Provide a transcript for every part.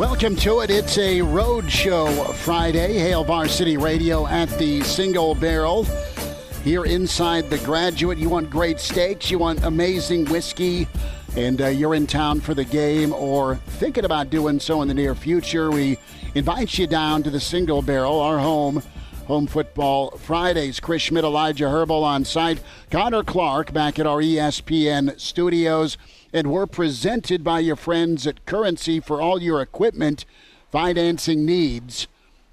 Welcome to it. It's a road show Friday. Hail Varsity Radio at the Single Barrel. Here inside the graduate, you want great steaks, you want amazing whiskey, and uh, you're in town for the game or thinking about doing so in the near future. We invite you down to the Single Barrel, our home. Home Football Fridays. Chris Schmitz, Elijah Herbal on site. Connor Clark back at our ESPN studios and we're presented by your friends at Currency for all your equipment financing needs.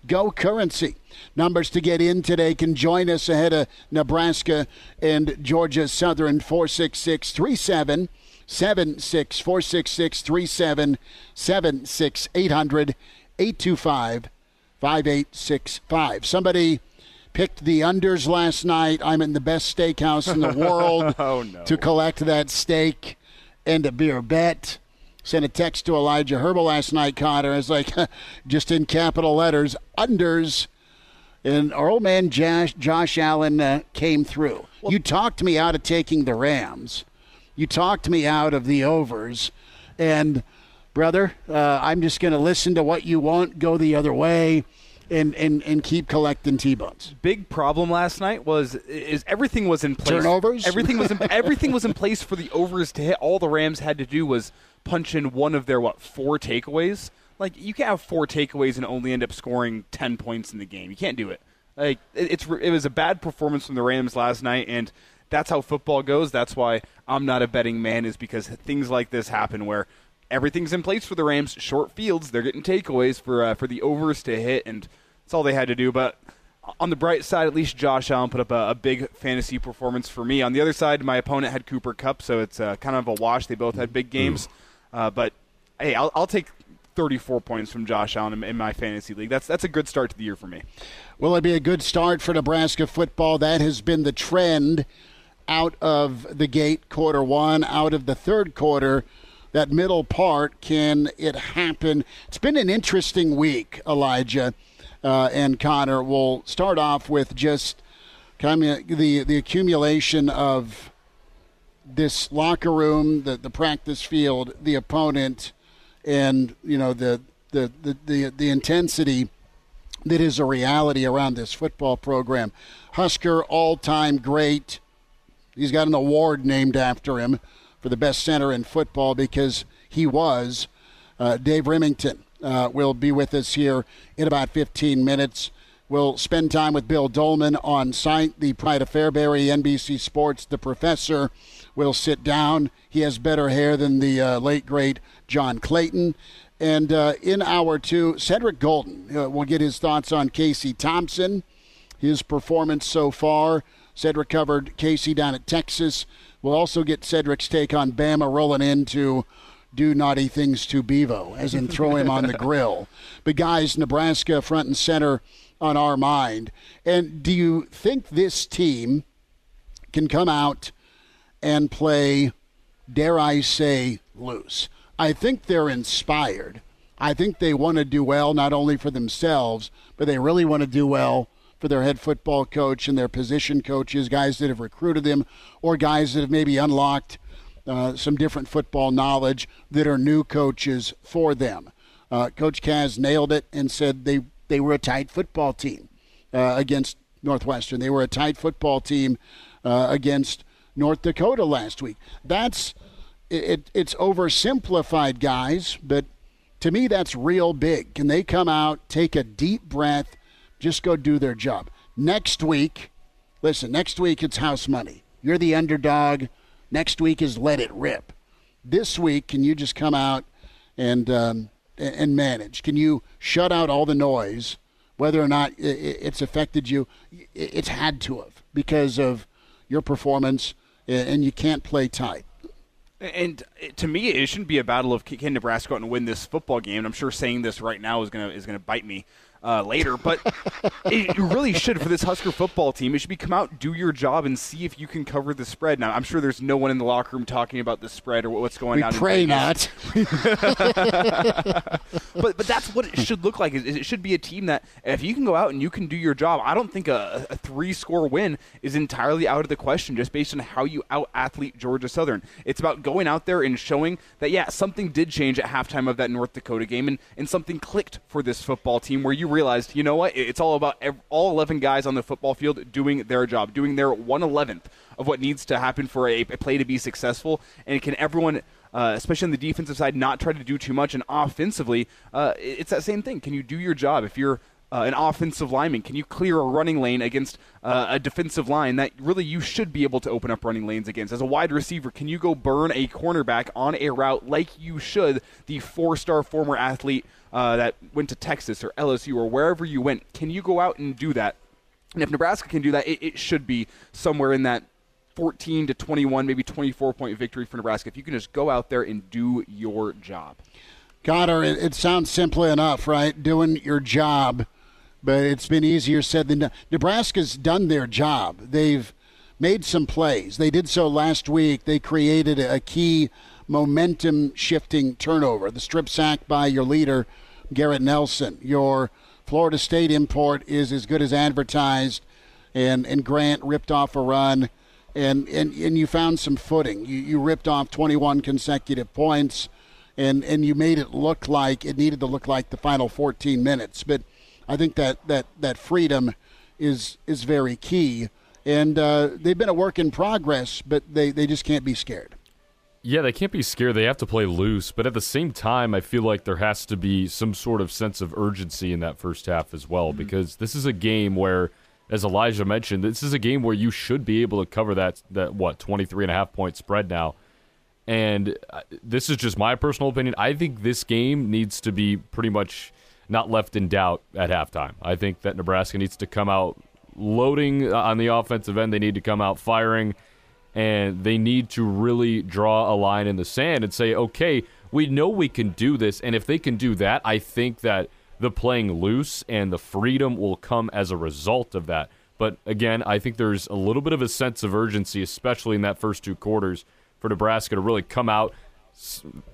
Go Currency. Numbers to get in today can join us ahead of Nebraska and Georgia Southern 466 37 76 466 37 76 800 825 5865. Somebody picked the unders last night. I'm in the best steakhouse in the world oh, no. to collect that steak and a beer bet. Sent a text to Elijah Herbal last night, Connor. I was like, just in capital letters, unders. And our old man Josh, Josh Allen uh, came through. Well, you talked me out of taking the Rams. You talked me out of the overs. And, brother, uh, I'm just going to listen to what you want, go the other way and, and, and keep collecting T-bones. Big problem last night was is everything was in place. Turnovers. Everything was in, everything was in place for the overs to hit. All the Rams had to do was punch in one of their what four takeaways. Like you can't have four takeaways and only end up scoring ten points in the game. You can't do it. Like it, it's it was a bad performance from the Rams last night, and that's how football goes. That's why I'm not a betting man, is because things like this happen where everything's in place for the Rams. Short fields, they're getting takeaways for uh, for the overs to hit, and that's all they had to do. But on the bright side, at least Josh Allen put up a, a big fantasy performance for me. On the other side, my opponent had Cooper Kupp, so it's uh, kind of a wash. They both had big games, uh, but hey, I'll, I'll, take 34 points from Josh Allen in, in my fantasy league. That's that's a good start to the year for me. Will it be a good start for Nebraska football? That has been the trend out of the gate, quarter one, out of the third quarter that middle part, can it happen? It's been an interesting week, Elijah uh, and Connor. We'll start off with just kind of the, the accumulation of this locker room, the, the practice field, the opponent, and, you know, the, the, the, the, the intensity that is a reality around this football program. Husker, all time great. He's got an award named after him for the best center in football because he was uh, Dave Rimington Uh, will be with us here in about 15 minutes. We'll spend time with Bill Dolman on site, the Pride of Fairbury, NBC Sports. The professor will sit down. He has better hair than the uh, late, great John Clayton. And uh, in hour two, Cedric Golden uh, will get his thoughts on Casey Thompson, his performance so far. Cedric covered Casey down at Texas. We'll also get Cedric's take on Bama rolling into do naughty things to Bevo, as in throw him on the grill. But guys, Nebraska front and center on our mind. And do you think this team can come out and play, dare I say, loose? I think they're inspired. I think they want to do well, not only for themselves, but they really want to do well for their head football coach and their position coaches, guys that have recruited them, or guys that have maybe unlocked uh, some different football knowledge that are new coaches for them. Uh, Coach Kaz nailed it and said they, they were a tight football team uh, against Northwestern. They were a tight football team uh, against North Dakota last week. That's it, it's oversimplified, guys, but to me, that's real big. Can they come out, take a deep breath, just go do their job? Next week, listen, next week it's house money. You're the underdog. Next week is let it rip. This week, can you just come out and um, and manage? Can you shut out all the noise whether or not it's affected you, it's had to have because of your performance, and you can't play tight. And to me, it shouldn't be a battle of can Nebraska go out and win this football game. And I'm sure saying this right now is gonna is gonna bite me uh, later. But it really should for this Husker football team. It should be come out, do your job, and see if you can cover the spread. Now, I'm sure there's no one in the locker room talking about the spread or what's going we on. Pray not. but but that's what it should look like. It should be a team that if you can go out and you can do your job, I don't think a, a three score win is entirely out of the question just based on how you out athlete Georgia Southern. It's about going out there and showing that yeah something did change at halftime of that North Dakota game and and something clicked for this football team where you realized, you know what? It's all about all 11 guys on the football field doing their job, doing their 111th of what needs to happen for a, play to be successful. And can everyone, uh, especially on the defensive side, not try to do too much? And offensively, uh, it's that same thing. Can you do your job if you're uh, an offensive lineman? Can you clear a running lane against uh, a defensive line that really you should be able to open up running lanes against? As a wide receiver, can you go burn a cornerback on a route like you should, the four star former athlete uh, that went to Texas or LSU or wherever you went? Can you go out and do that? And if Nebraska can do that, it, it should be somewhere in that 14 to 21, maybe 24 point victory for Nebraska. If you can just go out there and do your job. Goddard, it, it sounds simple enough, right? Doing your job but it's been easier said than done. Nebraska's done their job. They've made some plays. They did so last week. They created a key momentum shifting turnover. The strip sack by your leader, Garrett Nelson. Your Florida State import is as good as advertised, and, and Grant ripped off a run. And, and, and you found some footing. You, you ripped off 21 consecutive points, and, and you made it look like it needed to look like the final 14 minutes. But I think that that that freedom is is very key. And uh, they've been a work in progress, but they, they just can't be scared. Yeah, they can't be scared. They have to play loose. But at the same time, I feel like there has to be some sort of sense of urgency in that first half as well, mm-hmm. because this is a game where, as Elijah mentioned, this is a game where you should be able to cover that, that what, 23 and a half point spread now. And uh, this is just my personal opinion. I think this game needs to be pretty much not left in doubt at halftime. I think that Nebraska needs to come out loading on the offensive end. They need to come out firing, and they need to really draw a line in the sand and say, okay, we know we can do this. And if they can do that, I think that the playing loose and the freedom will come as a result of that. But again, I think there's a little bit of a sense of urgency, especially in that first two quarters, for Nebraska to really come out,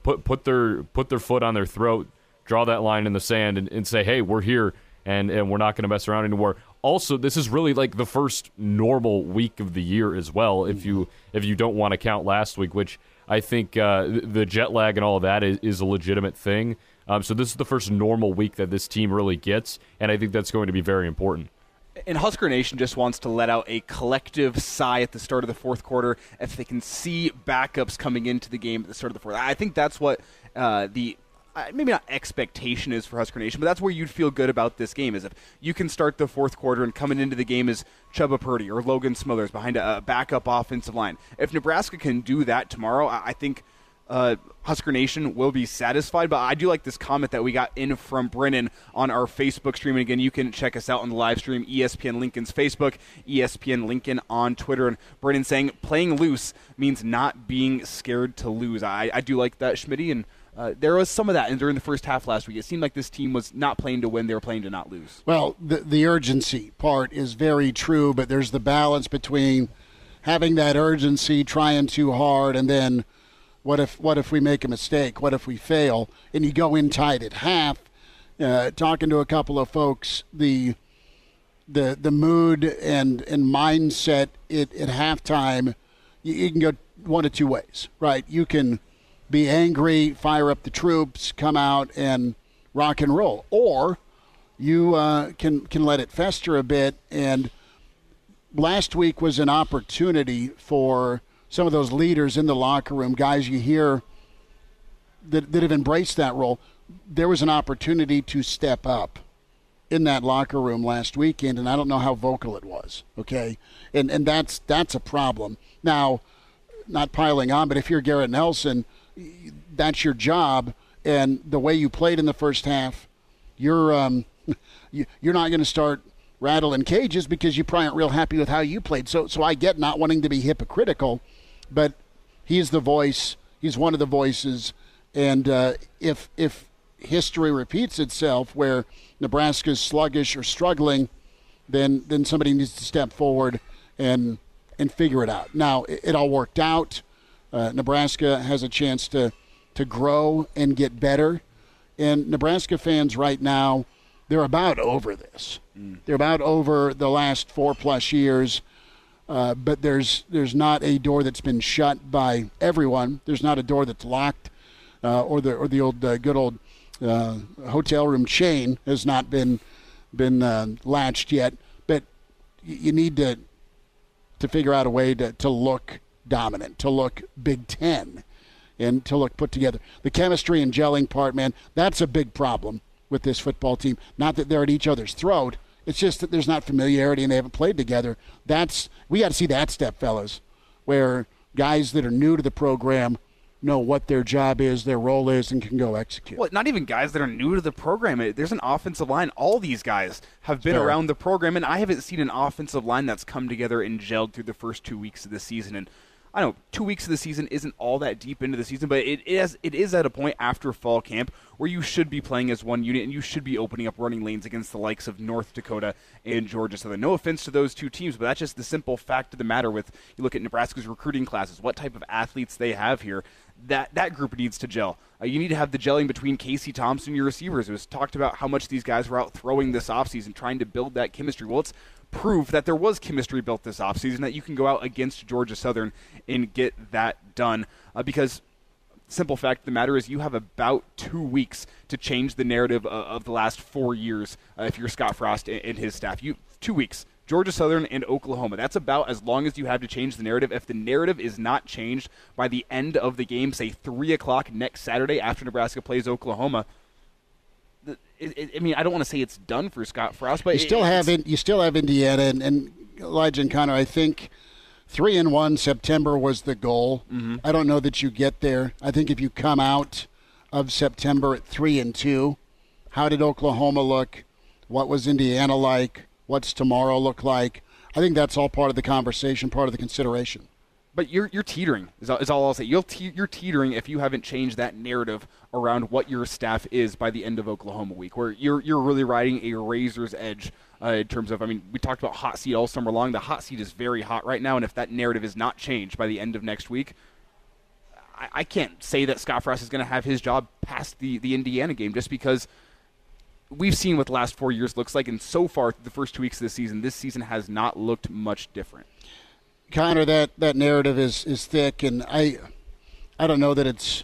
put put their put their foot on their throat, draw that line in the sand and, and say, hey, we're here and, and we're not going to mess around anymore. Also, this is really like the first normal week of the year as well. If you if you don't want to count last week, which I think uh, the jet lag and all of that is, is a legitimate thing. Um, so this is the first normal week that this team really gets, and I think that's going to be very important. And Husker Nation just wants to let out a collective sigh at the start of the fourth quarter if they can see backups coming into the game at the start of the fourth. I think that's what uh, the maybe not expectation is for Husker Nation, but that's where you'd feel good about this game is if you can start the fourth quarter and coming into the game as Chuba Purdy or Logan Smothers behind a, backup offensive line. If Nebraska can do that tomorrow, I, I think uh, Husker Nation will be satisfied. But I do like this comment that we got in from Brennan on our Facebook stream. And again, you can check us out on the live stream, ESPN Lincoln's Facebook, ESPN Lincoln on Twitter. And Brennan saying playing loose means not being scared to lose. I, I do like that, Schmitty, and – uh, there was some of that during the first half last week. It seemed like this team was not playing to win; they were playing to not lose. Well, the the urgency part is very true, but there's the balance between having that urgency, trying too hard, and then what if what if we make a mistake? What if we fail? And you go in tight at half. Uh, talking to a couple of folks, the the the mood and and mindset it, at halftime, you, you can go one of two ways, right? You can be angry, fire up the troops, come out and rock and roll, or you uh, can can let it fester a bit. And last week was an opportunity for some of those leaders in the locker room, guys you hear that that have embraced that role. There was an opportunity to step up in that locker room last weekend, and I don't know how vocal it was. Okay, and and that's that's a problem. Now, not piling on, but if you're Garrett Nelson that's your job. And the way you played in the first half, you're um, you, you're not going to start rattling cages because you probably aren't real happy with how you played. So, so I get not wanting to be hypocritical, but he's the voice. He's one of the voices, and uh, if if history repeats itself, where Nebraska's sluggish or struggling, then then somebody needs to step forward and and figure it out. Now, it, it all worked out. Uh, Nebraska has a chance to to grow and get better, and Nebraska fans right now they're about over this. Mm. They're about over the last four plus years. Uh, but there's there's not a door that's been shut by everyone. There's not a door that's locked, uh, or the or the old uh, good old uh, hotel room chain has not been been uh, latched yet. But you need to to figure out a way to, to look dominant, to look Big Ten, and to look put together. The chemistry and gelling part, man, that's a big problem with this football team. Not that they're at each other's throat. It's just that there's not familiarity and they haven't played together. That's we got to see that step, fellas, where guys that are new to the program know what their job is, their role is, and can go execute. Well, not even guys that are new to the program. There's an offensive line. All these guys have been Fair. around the program, and I haven't seen an offensive line that's come together and gelled through the first two weeks of the season. And I know two weeks of the season isn't all that deep into the season, but it is it is at a point after fall camp where you should be playing as one unit and you should be opening up running lanes against the likes of North Dakota and Georgia Southern. No offense to those two teams, but that's just the simple fact of the matter. With you look at Nebraska's recruiting classes, what type of athletes they have here. That that group needs to gel. Uh, you need to have the gelling between Casey Thompson and your receivers. It was talked about how much these guys were out throwing this offseason, trying to build that chemistry. Well, it's prove that there was chemistry built this offseason, that you can go out against Georgia Southern and get that done. Uh, because simple fact of the matter is you have about two weeks to change the narrative uh, of the last four years uh, if you're Scott Frost and his staff. You two weeks. Georgia Southern and Oklahoma. That's about as long as you have to change the narrative. If the narrative is not changed by the end of the game, say three o'clock next Saturday after Nebraska plays Oklahoma, I mean, I don't want to say it's done for Scott Frost, but you still have in, you still have Indiana and, and Elijah and Connor. I think three and one September was the goal. Mm-hmm. I don't know that you get there. I think if you come out of September at three and two, how did Oklahoma look? What was Indiana like? What's tomorrow look like? I think that's all part of the conversation, part of the consideration. But you're you're teetering is all, is all I'll say. You'll te- you're teetering if you haven't changed that narrative around what your staff is by the end of Oklahoma week, where you're you're really riding a razor's edge uh, in terms of. I mean, we talked about hot seat all summer long. The hot seat is very hot right now, and if that narrative is not changed by the end of next week, I, I can't say that Scott Frost is going to have his job past the the Indiana game just because we've seen what the last four years looks like, and so far the first two weeks of the season, this season has not looked much different. Connor, that, that narrative is, is thick, and I I don't know that it's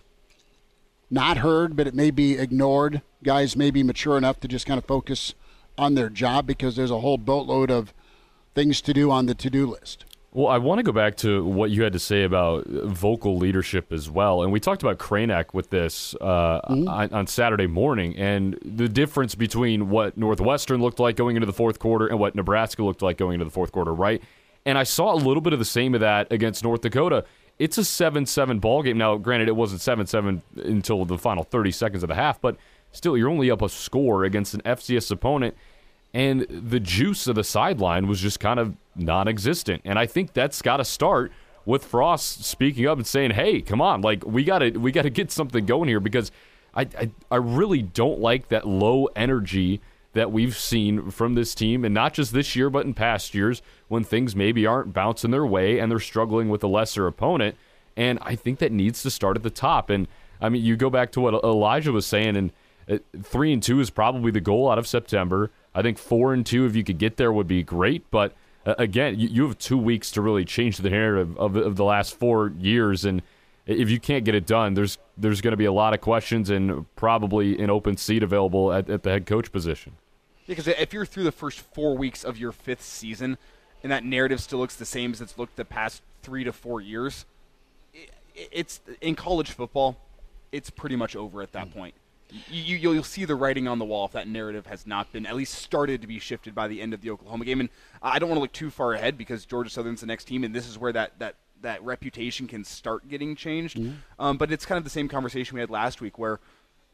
not heard, but it may be ignored. Guys may be mature enough to just kind of focus on their job because there's a whole boatload of things to do on the to do list. Well, I want to go back to what you had to say about vocal leadership as well. And we talked about Kranek with this uh, mm-hmm. on, on, Saturday morning and the difference between what Northwestern looked like going into the fourth quarter and what Nebraska looked like going into the fourth quarter, right? And I saw a little bit of the same of that against North Dakota. It's a 7 7 ball game. Now, granted, it wasn't 7 7 until the final 30 seconds of the half, but still, you're only up a score against an FCS opponent. And the juice of the sideline was just kind of non existent. And I think that's got to start with Frost speaking up and saying, "Hey, come on, like we got to we got to get something going here because I, I I really don't like that low energy that we've seen from this team, and not just this year, but in past years when things maybe aren't bouncing their way and they're struggling with a lesser opponent. And I think that needs to start at the top. And I mean, you go back to what Elijah was saying, and uh, three and two is probably the goal out of September. I think four and two, if you could get there, would be great. But uh, again, you, have two weeks to really change the narrative of the last four years, and if you can't get it done, there's there's going to be a lot of questions and probably an open seat available at, at the head coach position. Because if you're through the first four weeks of your fifth season, and that narrative still looks the same as it's looked the past three to four years, it's in college football, it's pretty much over at that point. You, you, will see the writing on the wall if that narrative has not been at least started to be shifted by the end of the Oklahoma game. And I don't want to look too far ahead because Georgia Southern's the next team, and this is where that that that reputation can start getting changed. Mm-hmm. Um, but it's kind of the same conversation we had last week where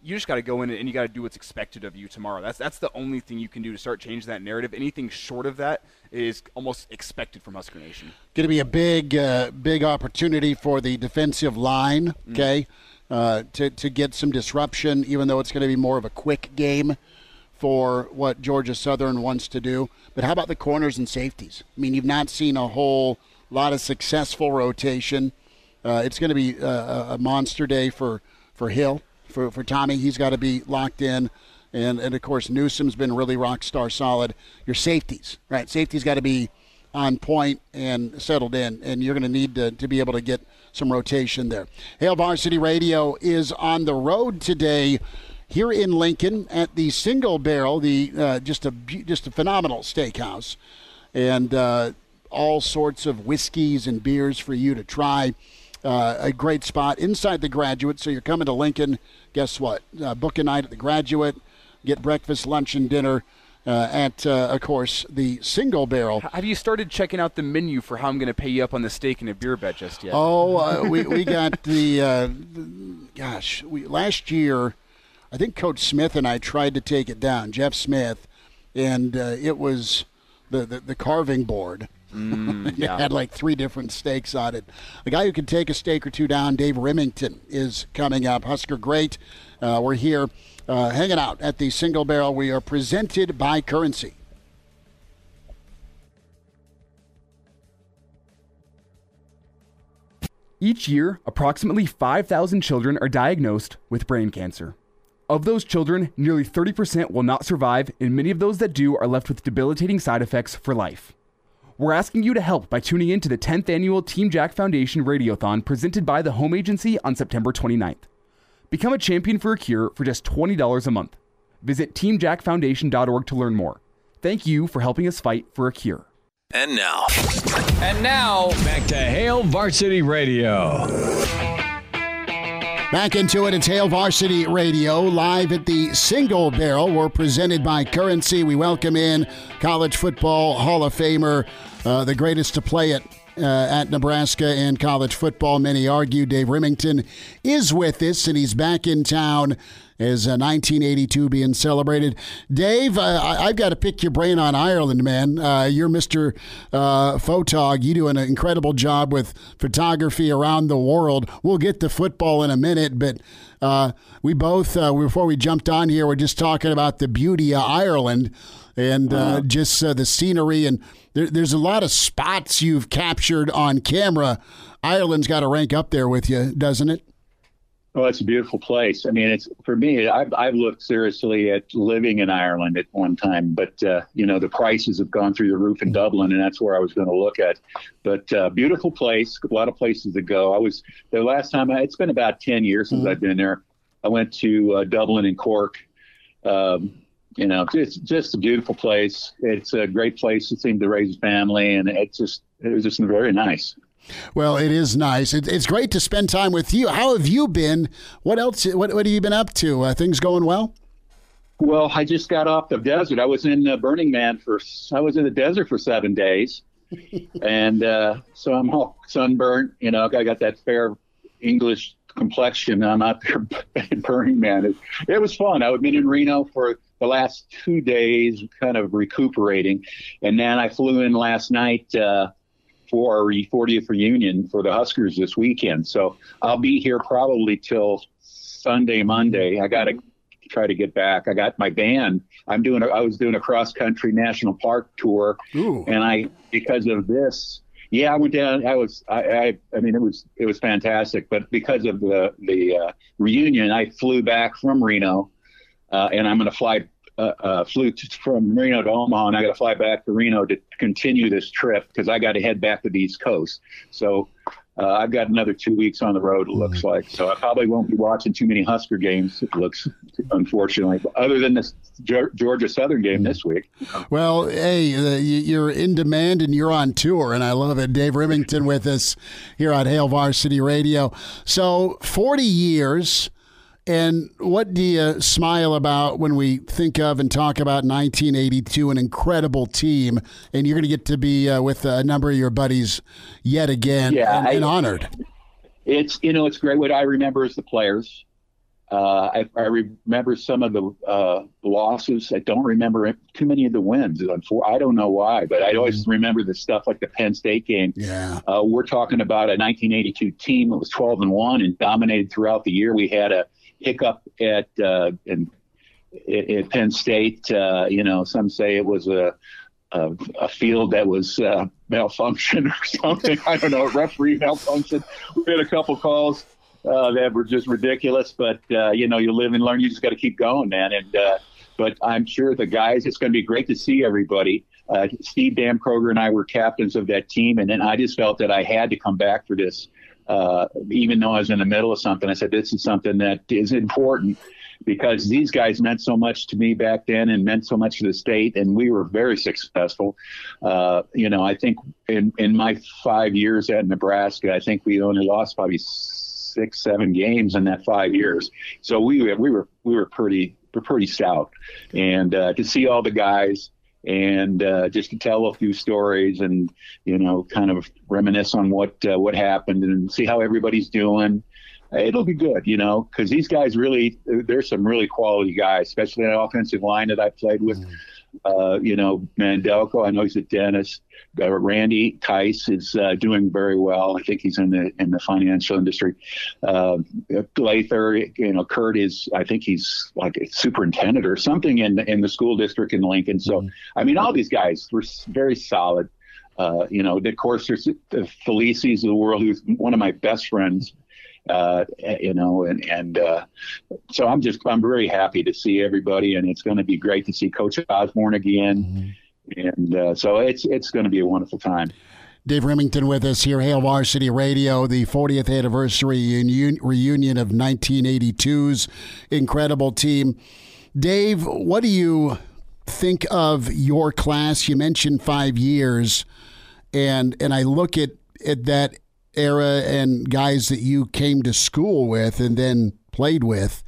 you just got to go in and you got to do what's expected of you tomorrow. That's that's the only thing you can do to start changing that narrative. Anything short of that is almost expected from Husker Nation. Going to be a big, uh, big opportunity for the defensive line. Mm. Okay, mm. uh, to to get some disruption, even though it's going to be more of a quick game for what Georgia Southern wants to do. But how about the corners and safeties? I mean, you've not seen a whole lot of successful rotation. Uh, it's going to be a, a monster day for for Hill for, for Tommy. He's got to be locked in. And, and of course, Newsome's been really rock star solid. Your safeties, right? Safety's got to be on point and settled in, and you're going to need to, to be able to get some rotation there. Hail Varsity Radio is on the road today here in Lincoln at the Single Barrel, the uh, just a just a phenomenal steakhouse, and uh, all sorts of whiskeys and beers for you to try. Uh, a great spot inside the graduate. So you're coming to Lincoln. Guess what? Uh, book a night at the graduate. Get breakfast, lunch, and dinner. Uh, at, uh, of course, the single barrel. Have you started checking out the menu for how I'm going to pay you up on the steak and a beer bet just yet? Oh, uh, we, we got the, uh, gosh, we, last year, I think Coach Smith and I tried to take it down, Jeff Smith, and uh, it was the, the, the carving board Mm, yeah. had like three different stakes on it. A guy who can take a steak or two down, Dave Rimington, is coming up. Husker Great. Uh, we're here uh, hanging out at the Single Barrel. We are presented by Currency. Each year, approximately 5,000 children are diagnosed with brain cancer. Of those children, nearly 30% will not survive, and many of those that do are left with debilitating side effects for life. We're asking you to help by tuning in to the 10th annual Team Jack Foundation Radiothon presented by the Home Agency on September 29th. Become a champion for a cure for just $20 a month. Visit teamjackfoundation.org to learn more. Thank you for helping us fight for a cure. And now. And now, back to Hail Varsity Radio. Back into it, it's Hail Varsity Radio, live at the Single Barrel. We're presented by Currency. We welcome in College Football Hall of Famer, uh, the greatest to play it uh, at Nebraska and college football. Many argue Dave Rimington is with us, and he's back in town is uh, 1982 being celebrated. Dave, uh, I, have got to pick your brain on Ireland, man. Uh, you're Mr. Uh, Photog. You do an incredible job with photography around the world. We'll get to football in a minute, but uh, we both, uh, before we jumped on here, we're just talking about the beauty of Ireland and uh, just the scenery. And there, there's a lot of spots you've captured on camera. Ireland's got to rank up there with you, doesn't it? Well, it's a beautiful place. I mean, it's for me. I've, I've looked seriously at living in Ireland at one time, but uh, you know the prices have gone through the roof in Dublin, and that's where I was going to look at. But uh, beautiful place, a lot of places to go. I was the last time. I, it's been about ten years since mm-hmm. I've been there. I went to uh, Dublin and Cork. Um, you know, it's just a beautiful place. It's a great place to seem to raise a family, and it's just it was just very nice. Well, it is nice. It, it's great to spend time with you. How have you been? What else? What, what have you been up to? Uh, things going well? Well, I just got off the desert. I was in uh, Burning Man for. I was in the desert for seven days, and uh, so I'm all sunburnt. You know, I got that fair English complexion. I'm out there in Burning Man. It, it was fun. I've been in Reno for the last two days, kind of recuperating, and then I flew in last night. Uh, for our 40th reunion for the Huskers this weekend. So I'll be here probably till Sunday, Monday. I got to try to get back. I got my band. I'm doing. A, I was doing a cross country national park tour, Ooh. and I because of this. Yeah, I went down. I was. I. I, I mean, it was. It was fantastic. But because of the the uh, reunion, I flew back from Reno, uh, and I'm going to fly uh, uh, flew to, from Reno to Omaha, and I got to fly back to Reno to continue this trip because I got to head back to the East Coast. So uh, I've got another two weeks on the road. It looks mm-hmm. like so. I probably won't be watching too many Husker games. It looks, unfortunately, other than this Georgia Southern game this week. Well, hey, uh, you're in demand and you're on tour, and I love it. Dave Rimington with us here on Hail Varsity Radio. So, 40 years and what do you smile about when we think of and talk about 1982, an incredible team, and you're going to get to be uh, with a number of your buddies yet again yeah, and, I, and honored? It's, you know, it's great. What I remember is the players. Uh, I, I, remember some of the uh, losses. I don't remember too many of the wins. I don't know why, but I always mm-hmm. remember the stuff like the Penn State game. Yeah, uh, we're talking about a 1982 team that was 12 and one and dominated throughout the year. We had a hiccup at uh, in, at Penn State. Uh, you know, some say it was a a, a field that was uh, malfunction or something. I don't know, a referee malfunction. We had a couple calls uh, that were just ridiculous. But uh, you know, you live and learn. You just got to keep going, man. And uh, but I'm sure the guys. It's going to be great to see everybody. Uh, Steve Damkroger and I were captains of that team, and then I just felt that I had to come back for this. Uh, even though I was in the middle of something, I said this is something that is important because these guys meant so much to me back then and meant so much to the state, and we were very successful. Uh, you know, I think in in my five years at Nebraska, I think we only lost probably six, seven games in that five years. So we we were we were pretty pretty stout, and uh, to see all the guys and uh, just to tell a few stories and you know kind of reminisce on what uh, what happened and see how everybody's doing. It'll be good, you know, because these guys really, there's some really quality guys, especially that offensive line that I played with. Mm-hmm uh, you know, Mandelko, I know he's a dentist. Uh, Randy Theiss is uh, doing very well. I think he's in the in the financial industry. Uh, Lather, you know, Kurt is. I think he's like a superintendent or something in in the school district in Lincoln. So, mm-hmm. I mean, all these guys were very solid. Uh, you know, of course, there's the Felices of the world, who's one of my best friends uh, you know, and and uh, so I'm just I'm very happy to see everybody, and it's going to be great to see Coach Osborne again, mm-hmm. and uh, so it's it's going to be a wonderful time. Dave Rimington with us here, Hail Varsity Radio, the 40th anniversary reunion of 1982's incredible team. Dave, what do you think of your class? You mentioned five years, and and I look at at that era and guys that you came to school with and then played with.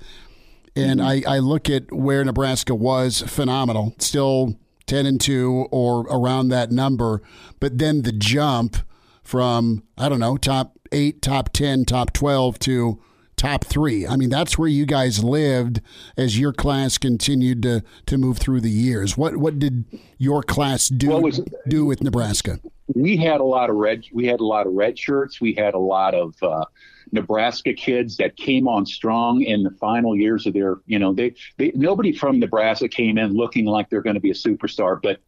And mm-hmm. I, I look at where Nebraska was phenomenal, still 10 and 2 or around that number. But then the jump from, I don't know, top eight, top 10, top 12 to top three. I mean, that's where you guys lived as your class continued to, to move through the years. What what did your class do was, do with Nebraska? We had a lot of red. We had a lot of red shirts. We had a lot of uh, Nebraska kids that came on strong in the final years of their. You know, they, they nobody from Nebraska came in looking like they're going to be a superstar, but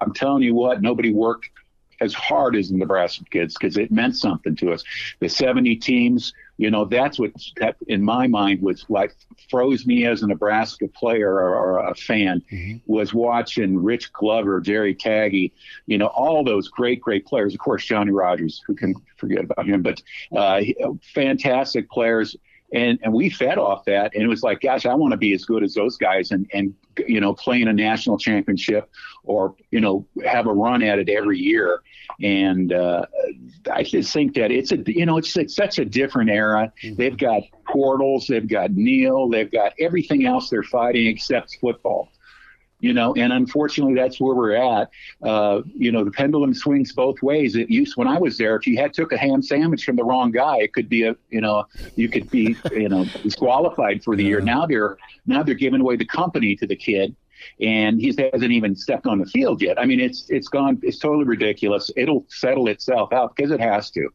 I'm telling you what, nobody worked as hard as the Nebraska kids because it meant something to us. The 70 teams, you know, that's what that in my mind was like froze me as a Nebraska player or, or a fan mm-hmm. was watching Rich Glover, Jerry Tagge, you know, all those great, great players. Of course, Johnny Rodgers, who can forget about him, but uh, fantastic players and and we fed off that. And it was like gosh i want to be as good as those guys and and you know playing a national championship or you know have a run at it every year. And uh, i just think that it's a you know it's, it's such a different era. Mm-hmm. they've got portals they've got NIL, they've got everything else they're fighting except football you know, and unfortunately, that's where we're at. Uh, you know, the pendulum swings both ways. It used when I was there, if you had took a ham sandwich from the wrong guy, it could be a, you know, you could be, you know, disqualified for the yeah. year. Now they're now they're giving away the company to the kid, and he hasn't even stepped on the field yet. I mean, it's it's gone. It's totally ridiculous. It'll settle itself out because it has to.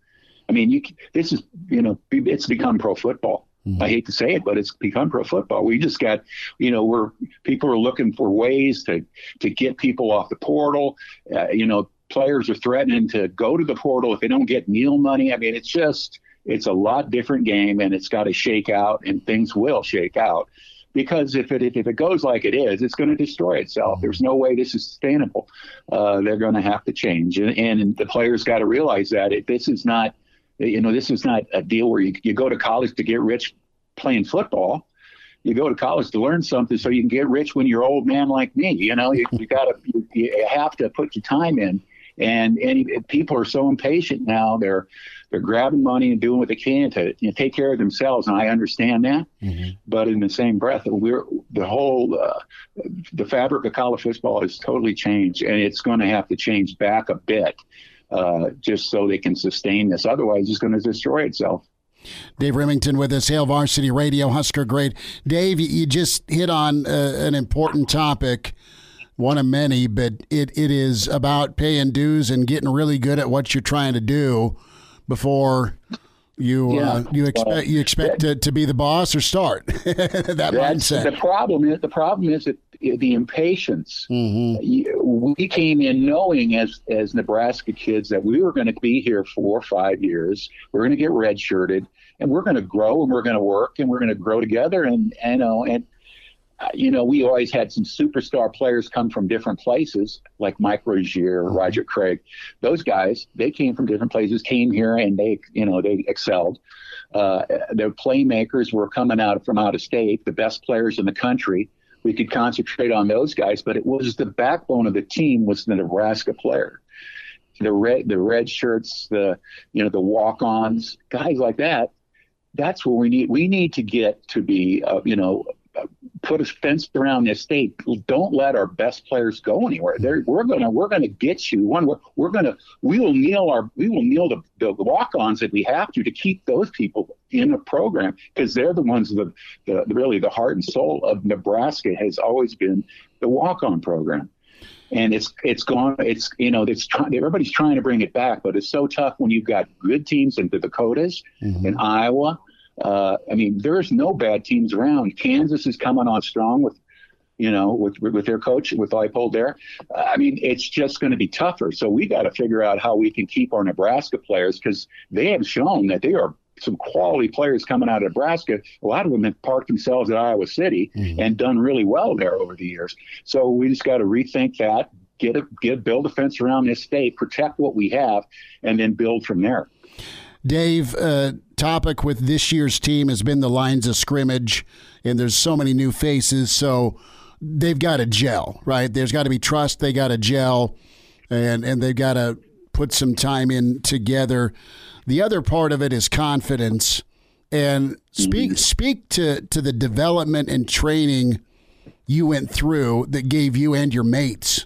I mean, you this is you know, it's become pro football. Mm-hmm. I hate to say it, but it's become pro football. We just got, you know, we're people are looking for ways to to get people off the portal. Uh, you know, players are threatening to go to the portal if they don't get meal money. I mean, it's just it's a lot different game, and it's got to shake out, and things will shake out. Because if it if it goes like it is, it's going to destroy itself. There's no way this is sustainable. Uh, they're going to have to change, and, and the players got to realize that if this is not you know, this is not a deal where you, you go to college to get rich playing football. You go to college to learn something so you can get rich when you're old man like me. You know, you, you got to, you, you have to put your time in. And, and people are so impatient now. They're they're grabbing money and doing what they can to you know, take care of themselves, and I understand that. Mm-hmm. But in the same breath, we're the whole uh, the fabric of college football has totally changed, and it's going to have to change back a bit uh, just so they can sustain this. Otherwise, it's going to destroy itself. Dave Rimington with us, Hail Varsity Radio, Husker Great. Dave, you just hit on uh, an important topic, one of many, but it, it is about paying dues and getting really good at what you're trying to do before you Yeah. uh, you expect you expect to, to be the boss or start that mindset. the problem. Is the problem is that the impatience. You- We came in knowing as as Nebraska kids that we were going to be here four or five years. We're going to get redshirted, and we're going to grow, and we're going to work, and we're going to grow together. And and, you know, and uh, you know, we always had some superstar players come from different places, like Mike Rozier, Roger Craig. Those guys, they came from different places, came here, and they, you know, they excelled. Uh, their playmakers were coming out from out of state, the best players in the country. We could concentrate on those guys, but it was the backbone of the team was the Nebraska player. The red, the red shirts, the you know, the walk-ons, guys like that. That's what we need. We need to get to be, uh, you know, put a fence around the state. Don't let our best players go anywhere. They're, we're gonna we're gonna get you one. We're, we're gonna we will kneel our we will kneel the, the walk-ons if we have to to keep those people in the program because they're the ones that the, the really the heart and soul of Nebraska has always been the walk-on program. And it's it's gone. It's you know it's trying. Everybody's trying to bring it back, but it's so tough when you've got good teams in the Dakotas, mm-hmm. in Iowa, uh, I mean, there's no bad teams around. Kansas is coming on strong with, you know, with with their coach with Leipold there. I mean, it's just going to be tougher. So we got to figure out how we can keep our Nebraska players because they have shown that they are some quality players coming out of Nebraska. A lot of them have parked themselves at Iowa City and done really well there over the years. So we just got to rethink that. Get a get build a fence around this state, protect what we have, and then build from there. Dave, uh, topic with this year's team has been the lines of scrimmage, and there's so many new faces, so they've got to gel, right? There's got to be trust. They got to gel, and and they've got to put some time in together. The other part of it is confidence, and speak speak to to the development and training you went through that gave you and your mates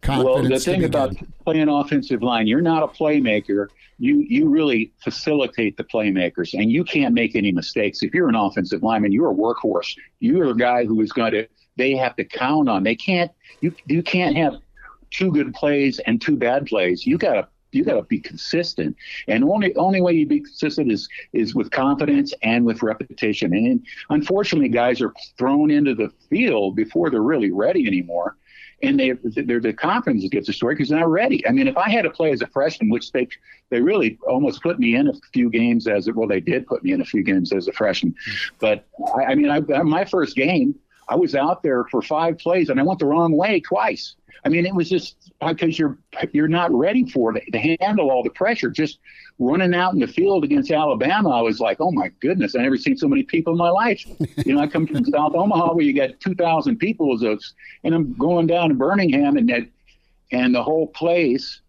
confidence. Well, the thing about playing offensive line, you're not a playmaker. You you really facilitate the playmakers, and you can't make any mistakes. If you're an offensive lineman, you're a workhorse. You're a guy who is going to. They have to count on. They can't. You you can't have two good plays and two bad plays. You got to you got to be consistent, and only only way you be consistent is is with confidence and with repetition. And unfortunately, guys are thrown into the field before they're really ready anymore and they they're the confidence gets destroyed because they're not ready. I mean, if I had to play as a freshman, which they they really almost put me in a few games as well, they did put me in a few games as a freshman, but I, I mean, I, my first game, I was out there for five plays and I went the wrong way twice. I mean, it was just because you're you're not ready for it to handle all the pressure. Just running out in the field against Alabama, I was like, oh my goodness, I never seen so many people in my life. you know, I come from South Omaha where you got two thousand people, and I'm going down to Birmingham, and that and the whole place.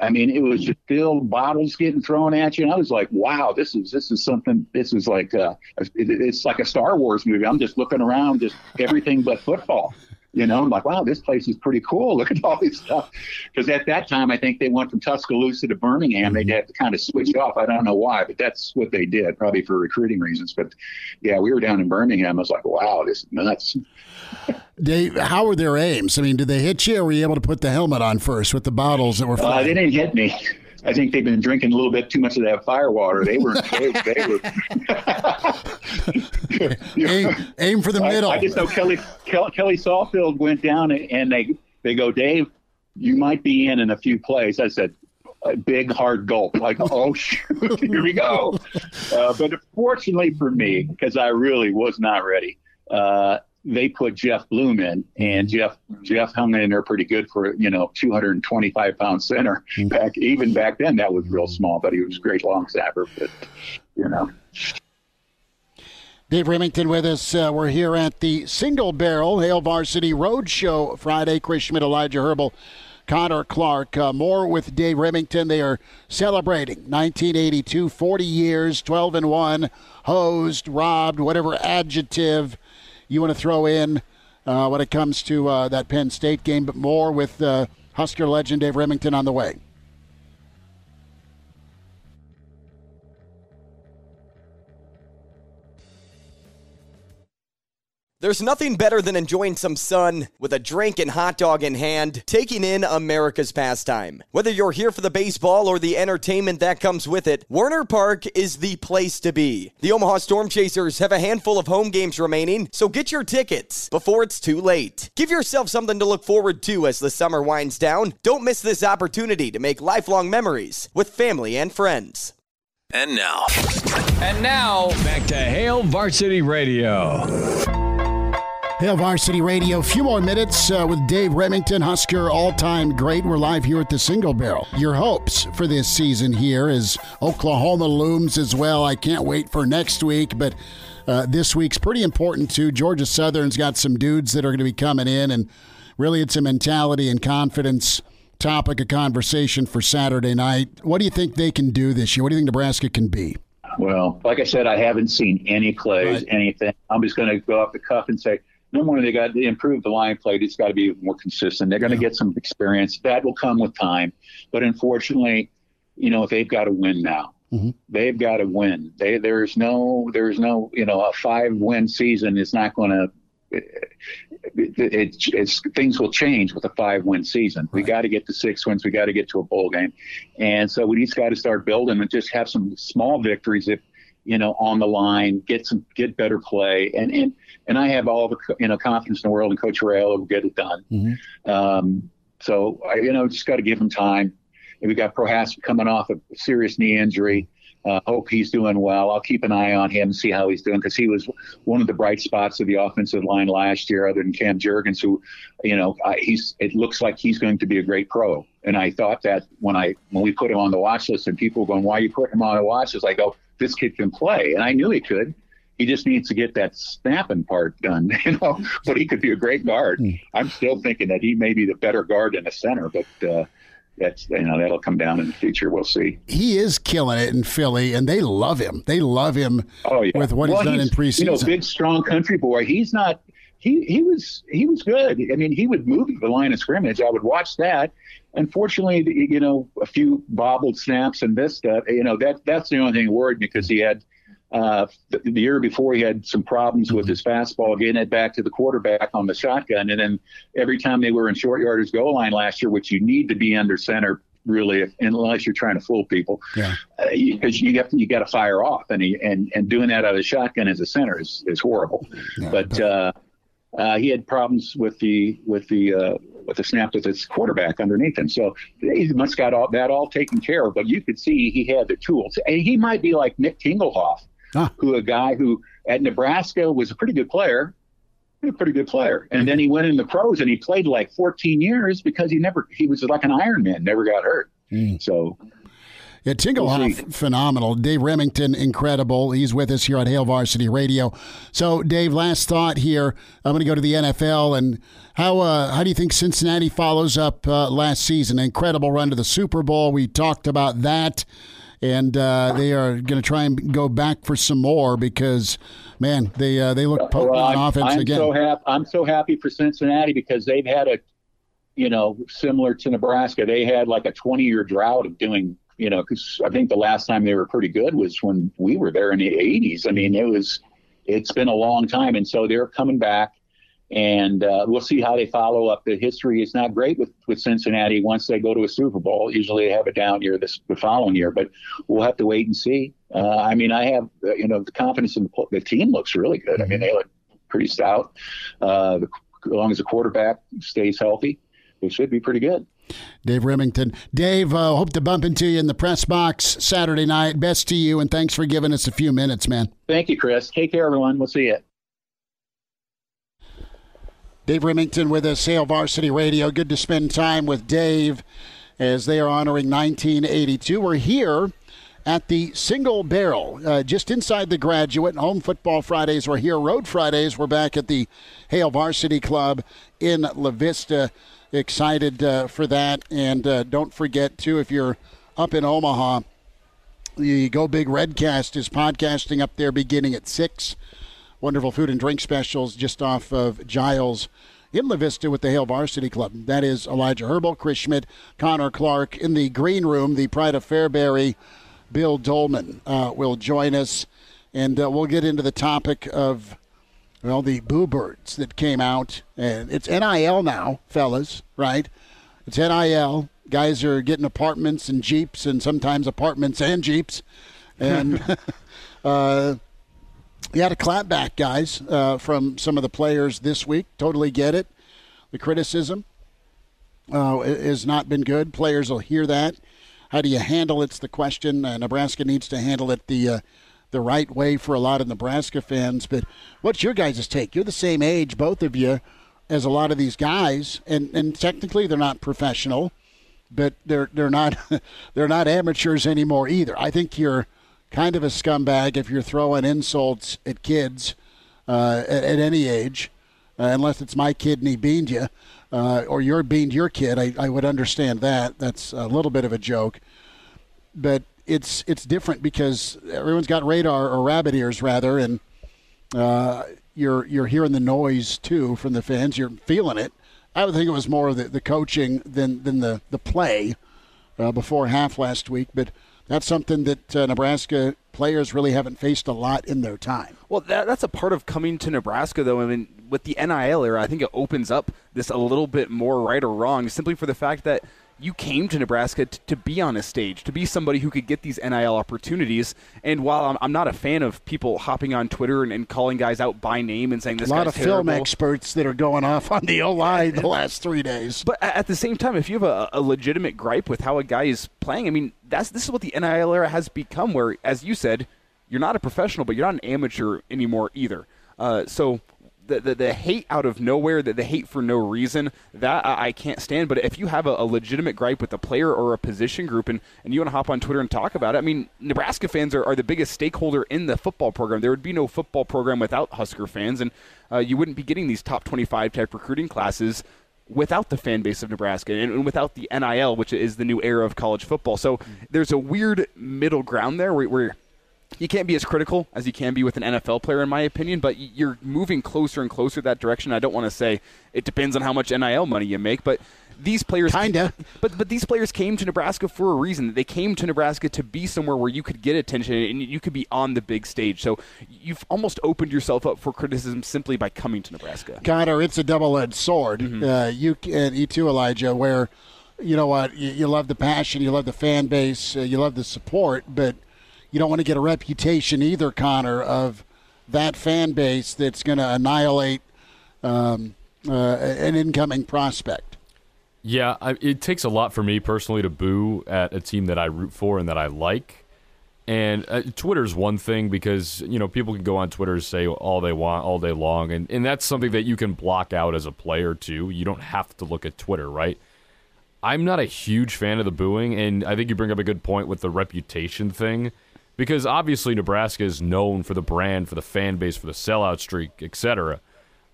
I mean, it was just filled, bottles getting thrown at you, and I was like, "Wow, this is this is something. This is like uh, it's like a Star Wars movie." I'm just looking around, just everything but football. You know, I'm like, wow, this place is pretty cool. Look at all this stuff. Because at that time, I think they went from Tuscaloosa to Birmingham. They'd have to kind of switch off. I don't know why, but that's what they did, probably for recruiting reasons. But yeah, we were down in Birmingham. I was like, wow, this is nuts. Dave, how were their aims? I mean, did they hit you, or were you able to put the helmet on first with the bottles that were Uh, flying? they didn't hit me. I think they've been drinking a little bit too much of that firewater. They were, they, they were. aim, aim for the I- middle. I, just know Kelly, Kelly Kelly Saalfeld went down and they they go, Dave, you might be in in a few plays. I said, a big hard gulp, like, oh shoot, here we go. Uh, but fortunately for me, because I really was not ready, uh, they put Jeff Bloom in, and Jeff Jeff hung in there pretty good for you know 225 pound center. Back even back then, that was real small, but he was a great long snapper. But you know. Dave Rimington with us. Uh, we're here at the Single Barrel Hail Varsity Road Show Friday. Chris Schmitz, Elijah Herbal, Connor Clark. Uh, more with Dave Rimington. They are celebrating 1982, 40 years, 12 and 1, hosed, robbed, whatever adjective you want to throw in uh, when it comes to uh, that Penn State game. But more with uh, Husker legend Dave Rimington on the way. There's nothing better than enjoying some sun with a drink and hot dog in hand, taking in America's pastime. Whether you're here for the baseball or the entertainment that comes with it, Werner Park is the place to be. The Omaha Storm Chasers have a handful of home games remaining, so get your tickets before it's too late. Give yourself something to look forward to as the summer winds down. Don't miss this opportunity to make lifelong memories with family and friends. And now. And now, back to Hail Varsity Radio. Hail Varsity Radio. A few more minutes uh, with Dave Rimington, Husker all time great. We're live here at the Single Barrel. Your hopes for this season here is Oklahoma looms as well. I can't wait for next week, but uh, this week's pretty important too. Georgia Southern's got some dudes that are going to be coming in, and really it's a mentality and confidence topic of conversation for Saturday night. What do you think they can do this year? What do you think Nebraska can be? Well, like I said, I haven't seen any plays, right. anything. I'm just going to go off the cuff and say number one, they got to improve the line play. It's got to be more consistent. They're going to yeah. get some experience. That will come with time. But unfortunately, you know, they've got to win now. Mm-hmm. They've got to win. They, there's no, there's no, you know, a five win season is not going to. It, it, it's things will change with a five win season. Right. We got to get to six wins. We got to get to a bowl game, and so we just got to start building and just have some small victories. If you know, on the line, get some, get better play, and and and I have all the you know confidence in the world in Coach Raiola will get it done. Mm-hmm. Um, so I, you know, just got to give him time. And we got Prohaska coming off a serious knee injury. Uh, hope he's doing well. I'll keep an eye on him and see how he's doing because he was one of the bright spots of the offensive line last year, other than Cam Jurgens, who, you know, I, he's. It looks like he's going to be a great pro. And I thought that when I when we put him on the watch list, and people were going, "Why are you putting him on the watch list?" I go, this kid can play. And I knew he could. He just needs to get that snapping part done, you know. But he could be a great guard. Mm. I'm still thinking that he may be the better guard than a center, but uh, that's you know that'll come down in the future. We'll see. He is killing it in Philly, and they love him. They love him. Oh yeah. with what well, he's done in preseason. You know, big, strong country boy. He's not. He he was he was good. I mean, he would move the line of scrimmage. I would watch that, unfortunately, you know, a few bobbled snaps and this stuff, you know, that that's the only thing that worried me because he had uh, the, the, year before he had some problems with his fastball, getting it back to the quarterback on the shotgun, and then every time they were in short yardage goal line last year, which you need to be under center really, unless you're trying to fool people, yeah, because uh, you, you have to, you got to fire off, and he, and and doing that out of the shotgun as a center is is horrible, yeah, but. but uh, uh, he had problems with the with the uh, with the snap with his quarterback underneath him. So he must got all that all taken care of. But you could see he had the tools. And he might be like Mick Tingelhoff, who a guy who at Nebraska was a pretty good player, a pretty good player, and then he went in the pros and he played like 14 years because he never he was like an Iron Man, never got hurt. Mm. So yeah, Tingelhoff, phenomenal. Dave Rimington, incredible. He's with us here on Hail Varsity Radio. So, Dave, last thought here. I'm going to go to the NFL, and how uh, how do you think Cincinnati follows up uh, last season? Incredible run to the Super Bowl. We talked about that, and uh, they are going to try and go back for some more because, man, they uh, they look potent well, on offense I'm again. So hap- I'm so happy for Cincinnati because they've had a you know, similar to Nebraska, they had like a 20 year drought of doing you know, because I think the last time they were pretty good was when we were there in the 80s. I mean, it was, it's been a long time. And so they're coming back and uh, we'll see how they follow up. The history is not great with, with Cincinnati once they go to a Super Bowl. Usually they have a down year this the following year, but we'll have to wait and see. Uh, I mean, I have, uh, you know, the confidence in the, the, team looks really good. I mean, they look pretty stout. Uh, the, as long as the quarterback stays healthy, it should be pretty good. Dave Rimington. Dave, uh, hope to bump into you in the press box Saturday night. Best to you, and thanks for giving us a few minutes, man. Thank you, Chris. Take care, everyone. We'll see you. Dave Rimington with us, Hail Varsity Radio. Good to spend time with Dave as they are honoring 1982. We're here at the Single Barrel, uh, just inside the graduate. Home Football Fridays We're here. Road Fridays, we're back at the Hail Varsity Club in La Vista excited uh, for that. And uh, don't forget, too, if you're up in Omaha, the Go Big Redcast is podcasting up there beginning at 6. Wonderful food and drink specials just off of Giles in La Vista with the Hail Varsity Club. That is Elijah Herbal, Chris Schmitz, Connor Clark. In the green room, the Pride of Fairbury, Bill Dolman uh, will join us. And uh, we'll get into the topic of well, the Boo Birds that came out, and it's NIL now, fellas, right? It's NIL. Guys are getting apartments and Jeeps, and sometimes apartments and Jeeps. And uh, you had a clapback, guys, uh, from some of the players this week. Totally get it. The criticism uh, has not been good. Players will hear that. How do you handle it's the question. Uh, Nebraska needs to handle it the uh, the right way for a lot of Nebraska fans. But what's your guys' take? You're the same age, both of you, as a lot of these guys, and and technically they're not professional, but they're they're not they're not amateurs anymore either. I think you're kind of a scumbag if you're throwing insults at kids uh, at, at, any age, uh, unless it's my kid and he beaned you, uh, or you're beaned your kid. I, I would understand that. That's a little bit of a joke, but it's it's different because everyone's got radar or rabbit ears rather, and uh, you're you're hearing the noise too from the fans. You're feeling it. I would think it was more the, the coaching than than the the play uh, before half last week, but that's something that uh, Nebraska players really haven't faced a lot in their time. Well, that, that's a part of coming to Nebraska, though. I mean, with the NIL era, I think it opens up this a little bit more right or wrong, simply for the fact that you came to Nebraska t- to be on a stage, to be somebody who could get these NIL opportunities. And while I'm, I'm not a fan of people hopping on Twitter and, and, calling guys out by name and saying this is a lot of terrible. film experts that are going off on the O line the last three days. But at the same time, if you have a, a legitimate gripe with how a guy is playing, I mean, that's this is what the NIL era has become. Where, as you said, you're not a professional, but you're not an amateur anymore either. Uh, so the, the, the, hate out of nowhere, the, the hate for no reason, that I, I can't stand. But if you have a, a, legitimate gripe with a player or a position group and, and you want to hop on Twitter and talk about it, I mean, Nebraska fans are, are the biggest stakeholder in the football program. There would be no football program without Husker fans, and uh, you wouldn't be getting these top 25 type recruiting classes without the fan base of Nebraska and, and, without the NIL, which is the new era of college football. So there's a weird middle ground there where, where you can't be as critical as you can be with an NFL player, in my opinion, but you're moving closer and closer that direction. I don't want to say it depends on how much NIL money you make, but these players kinda but but these players came to Nebraska for a reason. They came to Nebraska to be somewhere where you could get attention and you could be on the big stage. So you've almost opened yourself up for criticism simply by coming to Nebraska. Connor, it's a double-edged sword. Mm-hmm. Uh, you and you too, Elijah, where you know what you, you love the passion, you love the fan base, uh, you love the support, but you don't want to get a reputation either, Connor, of that fan base that's going to annihilate um, uh, an incoming prospect. Yeah, I, it takes a lot for me personally to boo at a team that I root for and that I like. And uh, Twitter's one thing because you know people can go on Twitter and say all they want all day long, and and that's something that you can block out as a player too. You don't have to look at Twitter, right? I'm not a huge fan of the booing, and I think you bring up a good point with the reputation thing because obviously Nebraska is known for the brand, for the fan base, for the sellout streak, etc.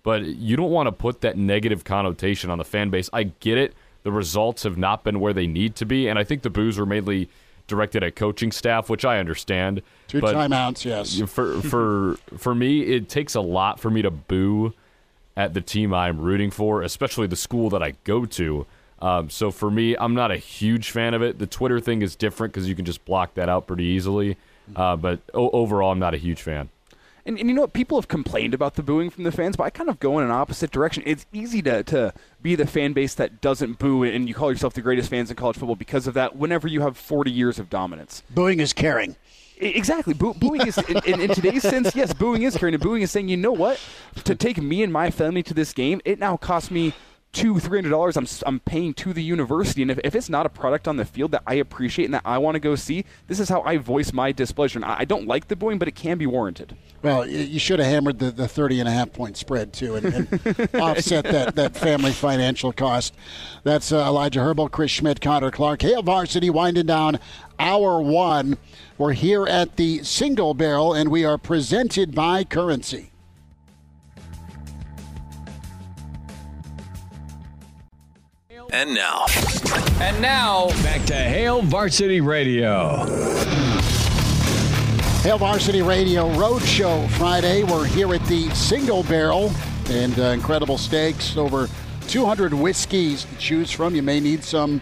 But you don't want to put that negative connotation on the fan base. I get it. The results have not been where they need to be, and I think the boos were mainly directed at coaching staff, which I understand. Two but timeouts, yes. For for for me, it takes a lot for me to boo at the team I'm rooting for, especially the school that I go to. Um, so for me, I'm not a huge fan of it. The Twitter thing is different because you can just block that out pretty easily. Uh, but o- overall, I'm not a huge fan. And, and, you know what? People have complained about the booing from the fans, but I kind of go in an opposite direction. It's easy to, to be the fan base that doesn't boo, and you call yourself the greatest fans in college football because of that whenever you have 40 years of dominance. Booing is caring. Exactly. Boo- booing is, in, in, in, today's sense, yes, booing is caring. And booing is saying, you know what? To take me and my family to this game, it now costs me two three hundred dollars I'm I'm paying to the university, and if, if it's not a product on the field that I appreciate and that I want to go see, this is how I voice my displeasure. And I, I don't like the booing, but it can be warranted. Well, you should have hammered the, the 30 and a half point spread too, and, and offset that that family financial cost. That's uh, Elijah Herbal, Chris Schmitz, Connor Clark, Hail Varsity, winding down hour one. We're here at the Single Barrel, and we are presented by Currency. And now. And now, back to Hail Varsity Radio. Hail Varsity Radio Roadshow Friday. We're here at the Single Barrel and uh, incredible steaks. Over 200 whiskeys to choose from. You may need some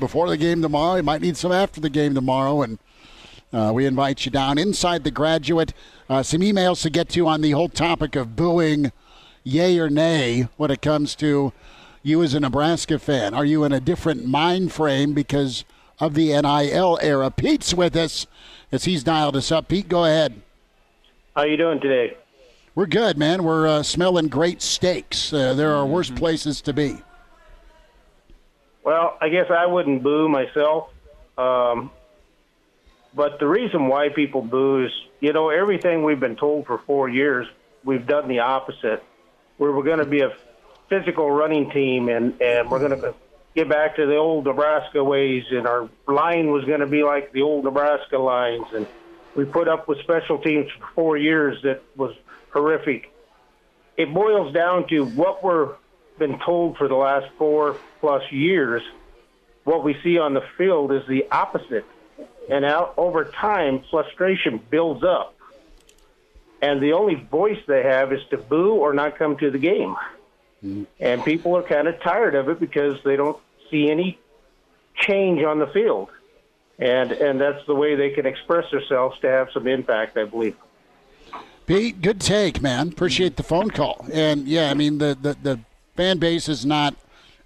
before the game tomorrow. You might need some after the game tomorrow. And Uh, we invite you down inside the graduate. Uh, some emails to get to on the whole topic of booing, yay or nay, when it comes to you as a Nebraska fan. Are you in a different mind frame because of the NIL era? Pete's with us as he's dialed us up. Pete, go ahead. How you doing today? We're good, man. We're uh, smelling great steaks. Uh, there are worse places to be. Well, I guess I wouldn't boo myself. Um, but the reason why people boo is, you know, everything we've been told for four years, we've done the opposite. Where we're going to be a physical running team and, and we're going to get back to the old Nebraska ways, and our line was going to be like the old Nebraska lines. And we put up with special teams for four years that was horrific. It boils down to what we're been told for the last four plus years. What we see on the field is the opposite. And out over time, frustration builds up. And the only voice they have is to boo or not come to the game. And people are kind of tired of it because they don't see any change on the field. And and that's the way they can express themselves to have some impact, I believe. Pete, good take, man. Appreciate the phone call. And yeah, I mean the, the, the fan base is not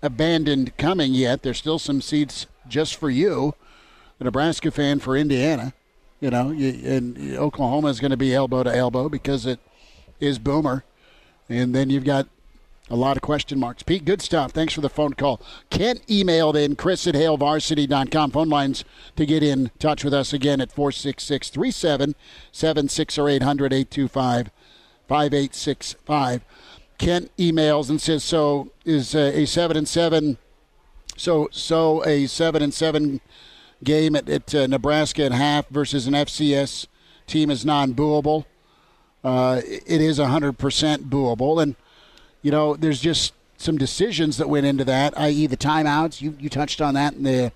abandoned coming yet. There's still some seats just for you, the Nebraska fan for Indiana. You know, and Oklahoma is going to be elbow to elbow because it is Boomer. And then you've got a lot of question marks. Pete, good stuff. Thanks for the phone call. Kent emailed in Chris at HailVarsity.com. Phone lines to get in touch with us again at 466 3776 or 800 825 5865. Kent emails and says, "So is a seven and seven? So so a seven and seven game at, at uh, Nebraska at half versus an FCS team is non-booable. Uh, it is hundred percent booable, and you know there's just some decisions that went into that, i.e. the timeouts. You you touched on that in the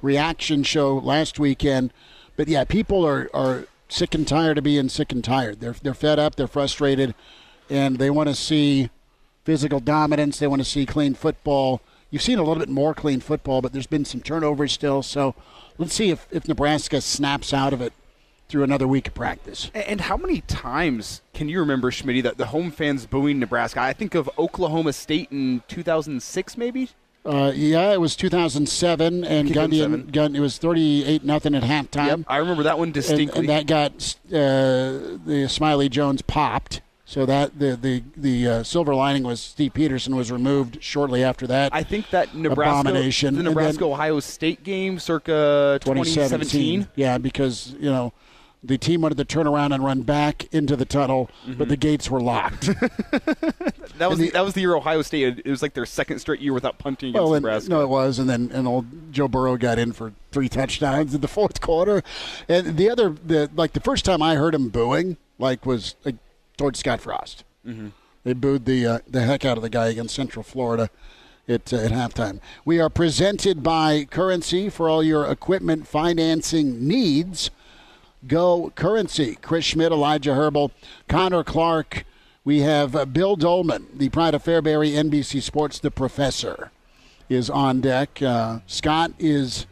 reaction show last weekend, but yeah, people are are sick and tired of being sick and tired. They're they're fed up. They're frustrated and they want to see physical dominance. They want to see clean football. You've seen a little bit more clean football, but there's been some turnovers still. So let's see if, if Nebraska snaps out of it through another week of practice. And how many times can you remember, Schmitz, that the home fans booing Nebraska? I think of Oklahoma State in 2006, maybe. Uh, yeah, it was 2007, and Gundy, Gun, it was 38 nothing at halftime. Yep, I remember that one distinctly. And, and that got uh, the Smiley Jones popped. So that the the the uh, silver lining was Steve Pederson was removed shortly after that. I think that Nebraska, abomination, the Nebraska Ohio State game, circa 2017. Yeah, because you know the team wanted to turn around and run back into the tunnel, mm-hmm. but the gates were locked. that was the, that was the year Ohio State. It was like their second straight year without punting against well, Nebraska. no, it was, and then and old Joe Burrow got in for three touchdowns in the fourth quarter, and the other the like the first time I heard him booing like was like towards Scott Frost. Mm-hmm. They booed the uh, the heck out of the guy against Central Florida at, uh, at halftime. We are presented by Currency for all your equipment financing needs. Go Currency. Chris Schmitz, Elijah Herbal, Connor Clark. We have Bill Dolman, the Pride of Fairbury, NBC Sports, the professor, is on deck. Uh, Scott is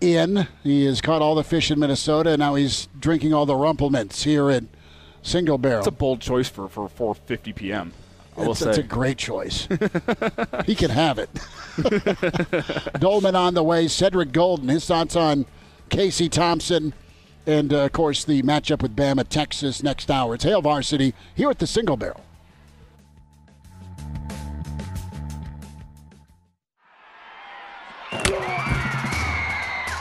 in. He has caught all the fish in Minnesota, and now he's drinking all the rumplements here at – single barrel. It's a bold choice for for 4:50 p.m. I it's, it's, a great choice. he can have it. Dolman on the way. Cedric Golden. His thoughts on Casey Thompson, and uh, of course the matchup with Bama, Texas next hour. It's Hail Varsity here at the Single Barrel.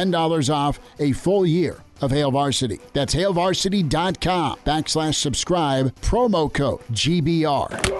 $10 off a full year of Hail Varsity. That's hailvarsity.com backslash subscribe, promo code GBR.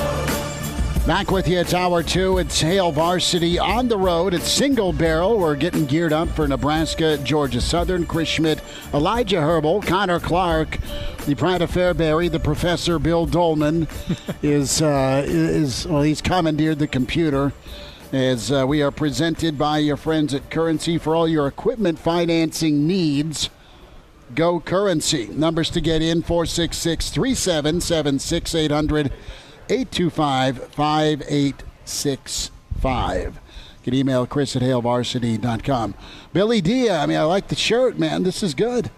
Back with you. It's hour two. It's Hail Varsity on the road. It's single barrel. We're getting geared up for Nebraska, Georgia Southern. Chris Schmitz, Elijah Herbal, Connor Clark, the Pride of Fairbury, the Professor Bill Dolman is uh, is well. He's commandeered the computer. As uh, we are presented by your friends at Currency for all your equipment financing needs. Go Currency. Numbers to get in 466 3776 800 825 5865. You can email Chris at HailVarsity.com. Billy D, I mean, I like the shirt, man. This is good.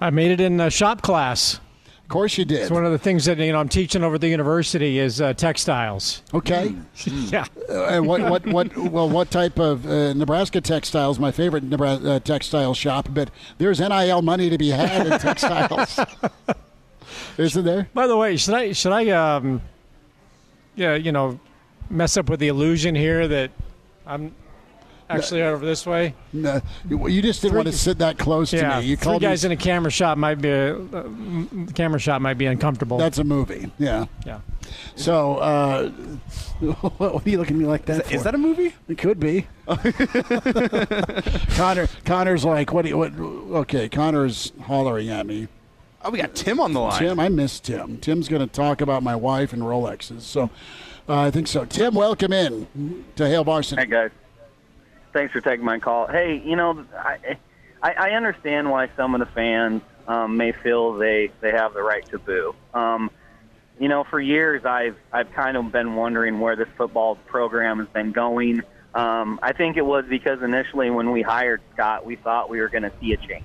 I made it in uh, shop class. Of course you did. It's one of the things that you know I'm teaching over at the university is uh, textiles. Okay. yeah. Uh, and what, what, what, well, what type of uh, Nebraska textiles? My favorite Nebraska uh, textile shop, but there's NIL money to be had in textiles. Isn't there? By the way, should I should I um, yeah, you know, mess up with the illusion here that I'm actually over this way? No, you you just didn't Three- want to sit that close to yeah, me. You three guys me. in a camera shot might be uh, the camera shot might be uncomfortable. That's a movie. Yeah. yeah. So, uh, what are you looking at me like that? Is for? that a movie? It could be. Connor, Connor's like, what? Do you, what? Okay, Connor's hollering at me. Oh, we got Tim on the line. Tim, I miss Tim. Tim's going to talk about my wife and Rolexes. So, uh, I think so. Tim, welcome in to Hail Varsity. Hey guys, thanks for taking my call. Hey, you know, I I, I understand why some of the fans um, may feel they they have the right to boo. Um, you know, for years I've I've kind of been wondering where this football program has been going. Um, I think it was because initially when we hired Scott, we thought we were going to see a change.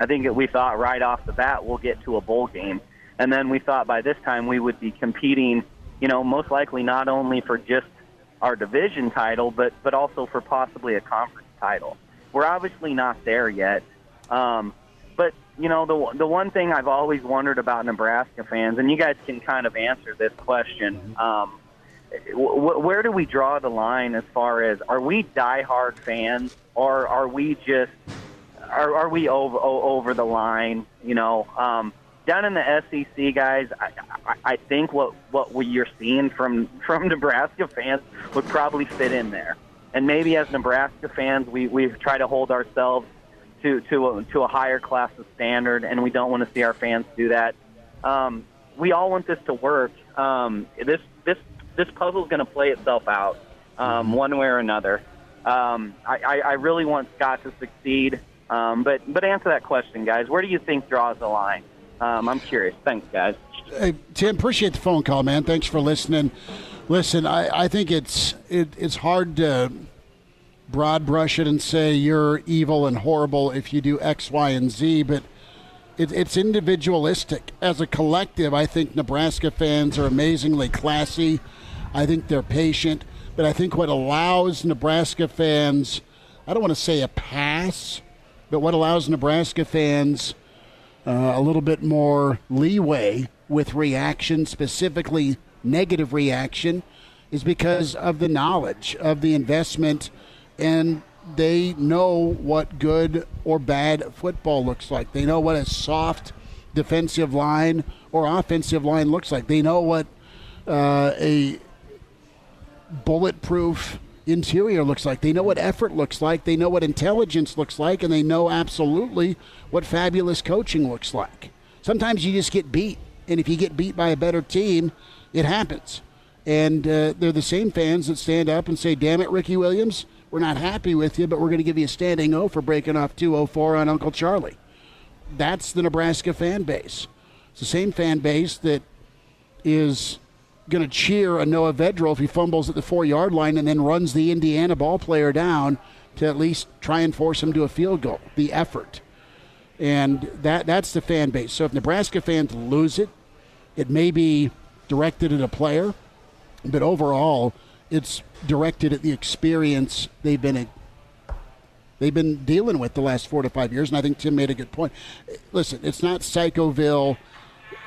I think we thought right off the bat we'll get to a bowl game, and then we thought by this time we would be competing. You know, most likely not only for just our division title, but but also for possibly a conference title. We're obviously not there yet. Um, but you know, the the one thing I've always wondered about Nebraska fans, and you guys can kind of answer this question. Um, wh- where do we draw the line as far as are we diehard fans, or are we just are, are we over over the line? You know, um, down in the SEC, guys, I, I, I think what what we, you're seeing from from Nebraska fans would probably fit in there. And maybe as Nebraska fans, we we try to hold ourselves to to a, to a higher class of standard, and we don't want to see our fans do that. Um, we all want this to work. Um, this this this puzzle is going to play itself out um, one way or another. Um, I, I, I really want Scott to succeed. Um, but but answer that question, guys. Where do you think draws the line? Um, I'm curious. Thanks, guys. Hey, Tim, appreciate the phone call, man. Thanks for listening. Listen, I, I think it's it, it's hard to broad brush it and say you're evil and horrible if you do X, Y, and Z, but it, it's individualistic. As a collective, I think Nebraska fans are amazingly classy. I think they're patient, but I think what allows Nebraska fans, I don't want to say a pass, but what allows Nebraska fans uh, a little bit more leeway with reaction, specifically negative reaction, is because of the knowledge of the investment, and they know what good or bad football looks like. They know what a soft defensive line or offensive line looks like. They know what uh, a bulletproof interior looks like. They know what effort looks like. They know what intelligence looks like, and they know absolutely what fabulous coaching looks like. Sometimes you just get beat, and if you get beat by a better team, it happens. And uh, they're the same fans that stand up and say, "Damn it, Ricky Williams, we're not happy with you, but we're going to give you a standing O for breaking off 204 on Uncle Charlie." That's the Nebraska fan base. It's the same fan base that is going to cheer a Noah Vedral if he fumbles at the four yard line and then runs the Indiana ball player down to at least try and force him to a field goal. The effort. And that that's the fan base. So if Nebraska fans lose it, it may be directed at a player, but overall, it's directed at the experience they've been they've been dealing with the last four to five years. And I think Tim made a good point. Listen, it's not Psychoville,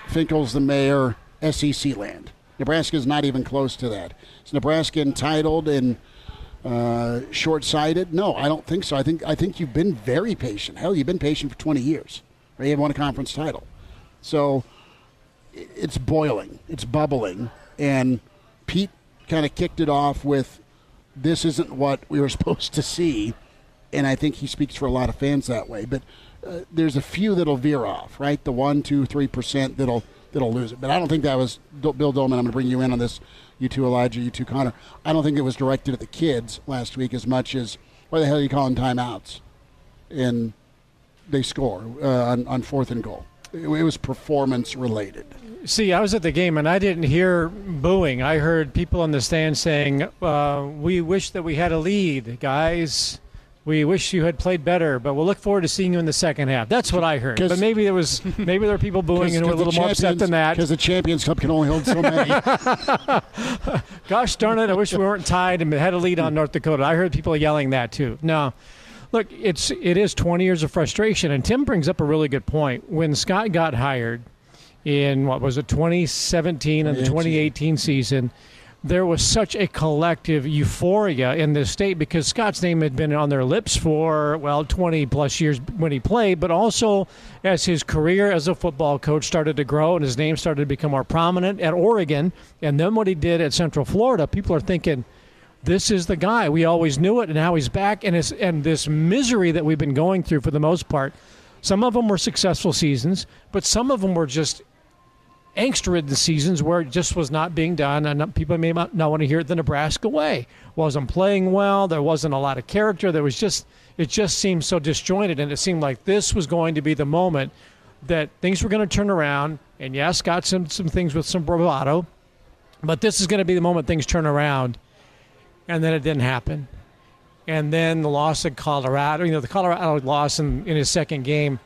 Finkel's the mayor, SEC land. Nebraska's not even close to that. Is Nebraska entitled and uh, short-sighted? No, I don't think so. I think I think you've been very patient. Hell, you've been patient for 20 years. Right? You haven't won a conference title, so it's boiling, it's bubbling, and Pete kind of kicked it off with, "This isn't what we were supposed to see," and I think he speaks for a lot of fans that way. But uh, there's a few that'll veer off, right? The one, two, three percent that'll that'll lose it. But I don't think that was Bill Dolman. I'm going to bring you in on this. You two, Elijah. You two, Connor. I don't think it was directed at the kids last week as much as why the hell are you calling timeouts? And they score uh, on, on fourth and goal. It, it was performance related. See, I was at the game and I didn't hear booing. I heard people in the stand saying, uh, "We wish that we had a lead, guys. We wish you had played better, but we'll look forward to seeing you in the second half." That's what I heard. But maybe there was maybe there were people booing and were a little more upset than that. Because the Champions Cup can only hold so many. Gosh darn it! I wish we weren't tied and had a lead on North Dakota. I heard people yelling that too. No, look, it's it is 20 years of frustration, and Tim brings up a really good point. When Scott got hired in what was it 2017 and the 2018 season, there was such a collective euphoria in this state because Scott's name had been on their lips for well 20 plus years when he played, but also as his career as a football coach started to grow and his name started to become more prominent at Oregon, and then what he did at Central Florida, people are thinking. This is the guy. We always knew it, and now he's back. And it's, and this misery that we've been going through for the most part, some of them were successful seasons, but some of them were just angst-ridden seasons where it just was not being done, and people may not want to hear it the Nebraska way. Wasn't playing well. There wasn't a lot of character. There was just it just seemed so disjointed, and it seemed like this was going to be the moment that things were going to turn around. And yes, got some some things with some bravado, but this is going to be the moment things turn around. And then it didn't happen. And then the loss of Colorado, you know, the Colorado loss in, in his second game.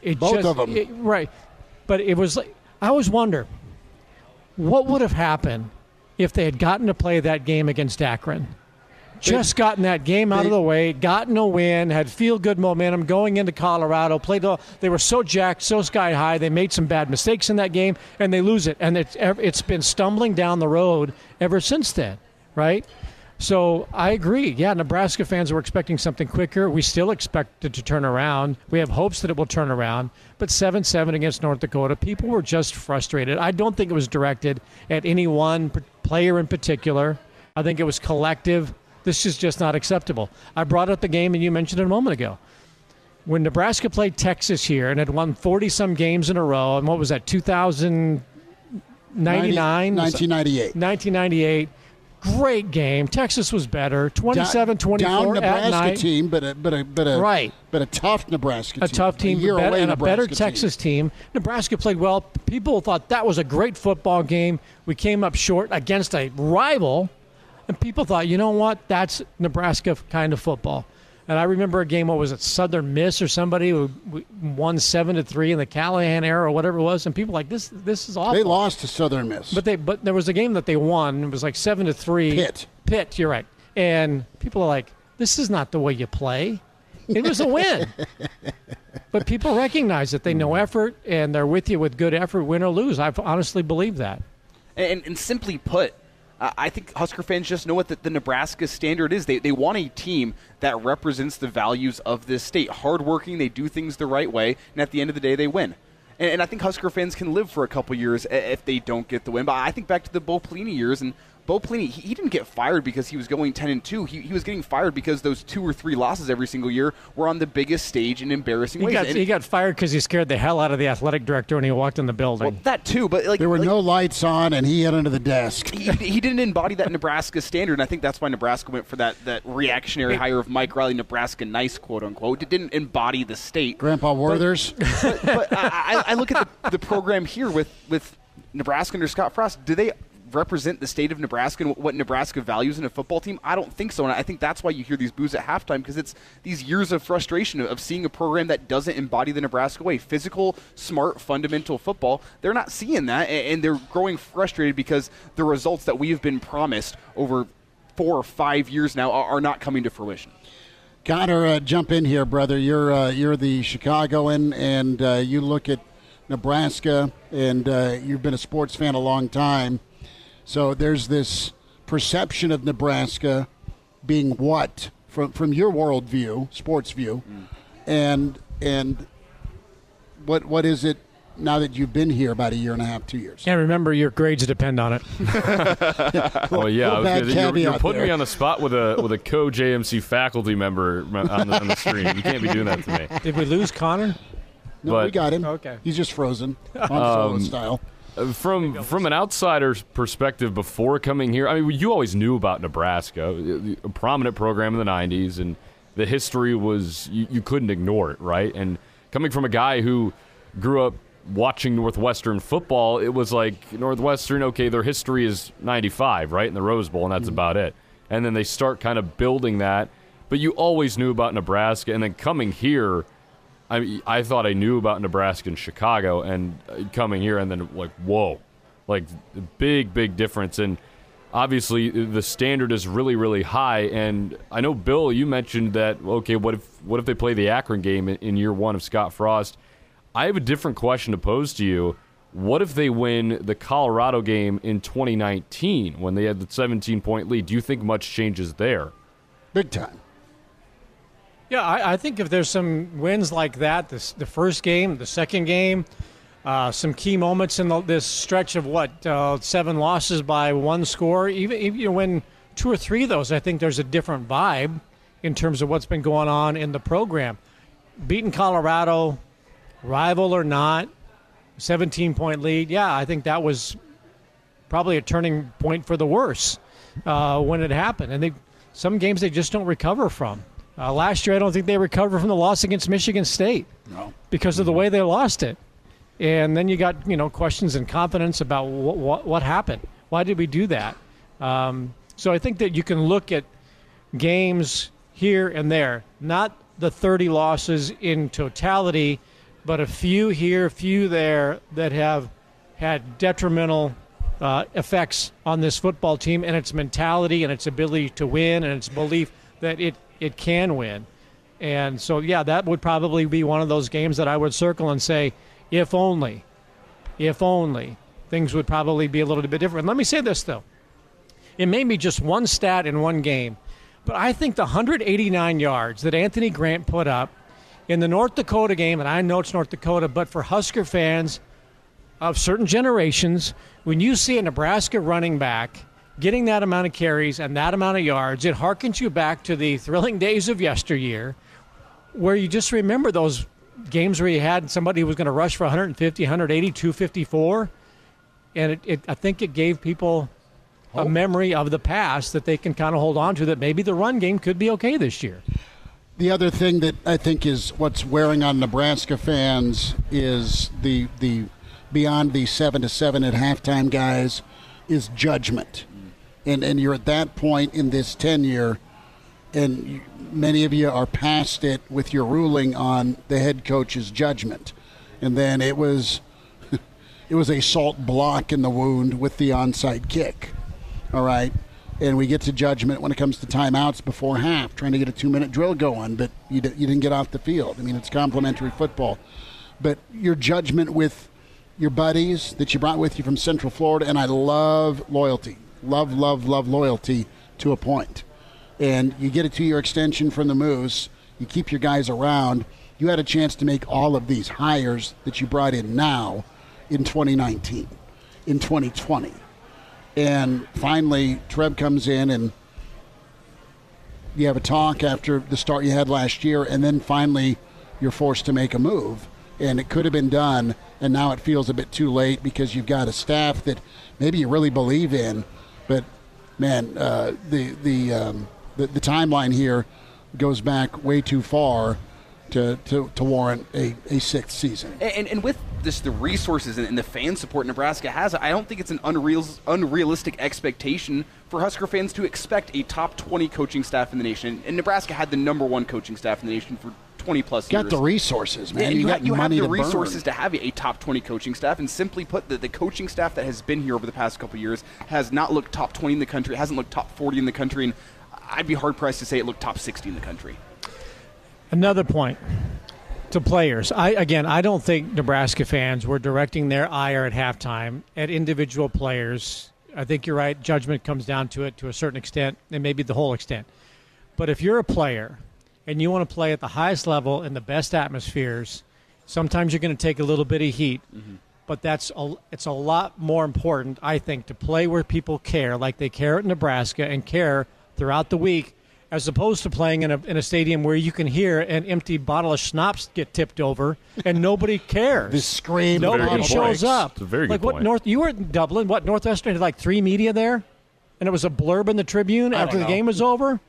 It Both just, of 'em. it- right. But it was like, I always wonder what would have happened if they had gotten to play that game against Akron. Just gotten that game out of the way, gotten a win, had feel good momentum going into Colorado. Played, the- they were so jacked, so sky high. They made some bad mistakes in that game, and they lose it. And it's it's been stumbling down the road ever since then, right? So I agree. Yeah, Nebraska fans were expecting something quicker. We still expect it to turn around. We have hopes that it will turn around. But 7 7 against North Dakota, people were just frustrated. I don't think it was directed at any one player in particular. I think it was collective. This is just not acceptable. I brought up the game, and you mentioned it a moment ago. When Nebraska played Texas here and had won 40 some games in a row, and what was that, 2099? 1998. 1998. Great game. Texas was better. 27 down 24 at Nebraska night. team, but a but a but a Right. but a tough Nebraska team. a tough team, year but bet- away and a better team. Texas team. Nebraska played well. People thought that was a great football game. We came up short against a rival, and people thought, you know what, that's Nebraska kind of football. And I remember a game. What was it, Southern Miss or somebody who won seven to three in the Callahan era or whatever it was, and people were like this. This is awful. They lost to Southern Miss. But they but there was a game that they won. It was like seven to three. Pitt. Pitt, you're right. And people are like, this is not the way you play. It was a win. but people recognize that they know mm. effort and they're with you with good effort, win or lose. I've honestly believe that. And, and simply put, uh, I think Husker fans just know what the, the Nebraska standard is. They, they want a team that represents the values of this state. Hardworking, they do things the right way, and at the end of the day, they win. And, and I think Husker fans can live for a couple years if they don't get the win. But I think back to the Bo Pelini years, and Bo Pelini, he, he didn't get fired because he was going 10 and 2. He, he was getting fired because those two or three losses every single year were on the biggest stage in embarrassing He ways. got, And- he got fired because he scared the hell out of the athletic director when he walked in the building. well, that too, but like there were like- no lights on, and he hid under the desk. he, he didn't embody that Nebraska standard, and I think that's why Nebraska went for that, that reactionary hire of Mike Riley, Nebraska nice, quote unquote. It didn't embody the state. Grandpa Werther's. But I, I, I look at the, the program here with, with Nebraska under Scott Frost. Do they represent the state of Nebraska and what Nebraska values in a football team? I don't think so, and I think that's why you hear these boos at halftime because it's these years of frustration of seeing a program that doesn't embody the Nebraska way. Physical, smart, fundamental football. They're not seeing that, and they're growing frustrated because the results that we have been promised over four or five years now are, not coming to fruition. Gotta uh, jump in here, brother. You're uh, you're the Chicagoan, and uh, you look at Nebraska, and uh, you've been a sports fan a long time. So there's this perception of Nebraska being what from from your worldview, sports view, and and what what is it now that you've been here about a year and a half, two years? And remember, your grades depend on it. Oh yeah, I Little was you're, you're caveat putting me on the spot with a with a co JMC faculty member on the, on the stream. You can't be doing that to me. Did we lose Connor? No, But- we got him. Okay. he's just frozen on solo Um, style. From from an outsider's perspective, before coming here, I mean, you always knew about Nebraska, a prominent program in the '90s, and the history was you, you couldn't ignore it, right? And coming from a guy who grew up watching Northwestern football, it was like Northwestern. Okay, their history is '95, right, in the Rose Bowl, and that's about it. And then they start kind of building that, but you always knew about Nebraska, and then coming here. I I thought I knew about Nebraska and Chicago, and uh, coming here, and then like, whoa, like big, big difference. And obviously, the standard is really, really high. And I know, Bill, you mentioned that. Okay, what if what if they play the Akron game in, in year one of Scott Frost? I have a different question to pose to you. What if they win the Colorado game in 2019 when they had the 17 point lead? Do you think much changes there? Big time. Yeah, I, I think if there's some wins like that, this, the first game, the second game, uh, some key moments in the, this stretch of what uh, seven losses by one score, even if you win two or three of those, I think there's a different vibe in terms of what's been going on in the program. Beating Colorado, rival or not, 17 point lead. Yeah, I think that was probably a turning point for the worse uh, when it happened. And they, some games they just don't recover from. Uh, last year, I don't think they recovered from the loss against Michigan State No. because of the way they lost it. And then you got you know questions and confidence about what what, what happened. Why did we do that? Um, so I think that you can look at games here and there, not the 30 losses in totality, but a few here, a few there that have had detrimental uh, effects on this football team and its mentality and its ability to win and its belief that it, it can win. And so, yeah, that would probably be one of those games that I would circle and say, if only, if only, things would probably be a little bit different. Let me say this, though. It may be just one stat in one game, but I think the 189 yards that Anthony Grant put up in the North Dakota game, and I know it's North Dakota, but for Husker fans of certain generations, when you see a Nebraska running back getting that amount of carries and that amount of yards, it harkens you back to the thrilling days of yesteryear where you just remember those games where you had somebody who was going to rush for 150, 180, 254. And it, it, I think it gave people a memory of the past that they can kind of hold on to that maybe the run game could be okay this year. The other thing that I think is what's wearing on Nebraska fans is the the beyond the seven to seven at halftime guys is judgment, and and you're at that point in this tenure, and many of you are past it with your ruling on the head coach's judgment, and then it was it was a salt block in the wound with the onside kick. All right. And we get to judgment when it comes to timeouts before half, trying to get a two minute drill going, but you, d- you didn't get off the field. I mean, it's complimentary football. But your judgment with your buddies that you brought with you from Central Florida, and I love loyalty. Love, love, love loyalty to a point. And you get a two year extension from the Moose, you keep your guys around. You had a chance to make all of these hires that you brought in now in 2019, in 2020. And finally, Trev comes in and you have a talk after the start you had last year, and then finally you're forced to make a move. And it could have been done, and now it feels a bit too late because you've got a staff that maybe you really believe in, but man, uh, the the, um, the the timeline here goes back way too far to, to, to warrant a, a sixth season. And, and, with this, the resources and, and the fan support Nebraska has, I don't think it's an unreal, unrealistic expectation for Husker fans to expect a top 20 coaching staff in the nation. And Nebraska had the number one coaching staff in the nation for 20 plus Got years. the resources, man. Yeah, you, you, got ha- you money have the to resources burn. to have a top 20 coaching staff, and simply put, the, the coaching staff that has been here over the past couple years has not looked top 20 in the country, it hasn't looked top 40 in the country, and I'd be hard pressed to say it looked top 60 in the country. Another point to players. I again, I don't think Nebraska fans were directing their ire at halftime at individual players. I think you're right. Judgment comes down to it to a certain extent, and maybe the whole extent. But if you're a player and you want to play at the highest level in the best atmospheres, sometimes you're going to take a little bit of heat. Mm-hmm. But that's a, it's a lot more important, I think, to play where people care, like they care at Nebraska and care throughout the week, as opposed to playing in a, in a stadium where you can hear an empty bottle of schnapps get tipped over and nobody cares. The scream. Nobody Very shows point. up. It's a very good like what point. North? You were in Dublin. What Northwestern had like three media there, and it was a blurb in the Tribune after the game was over.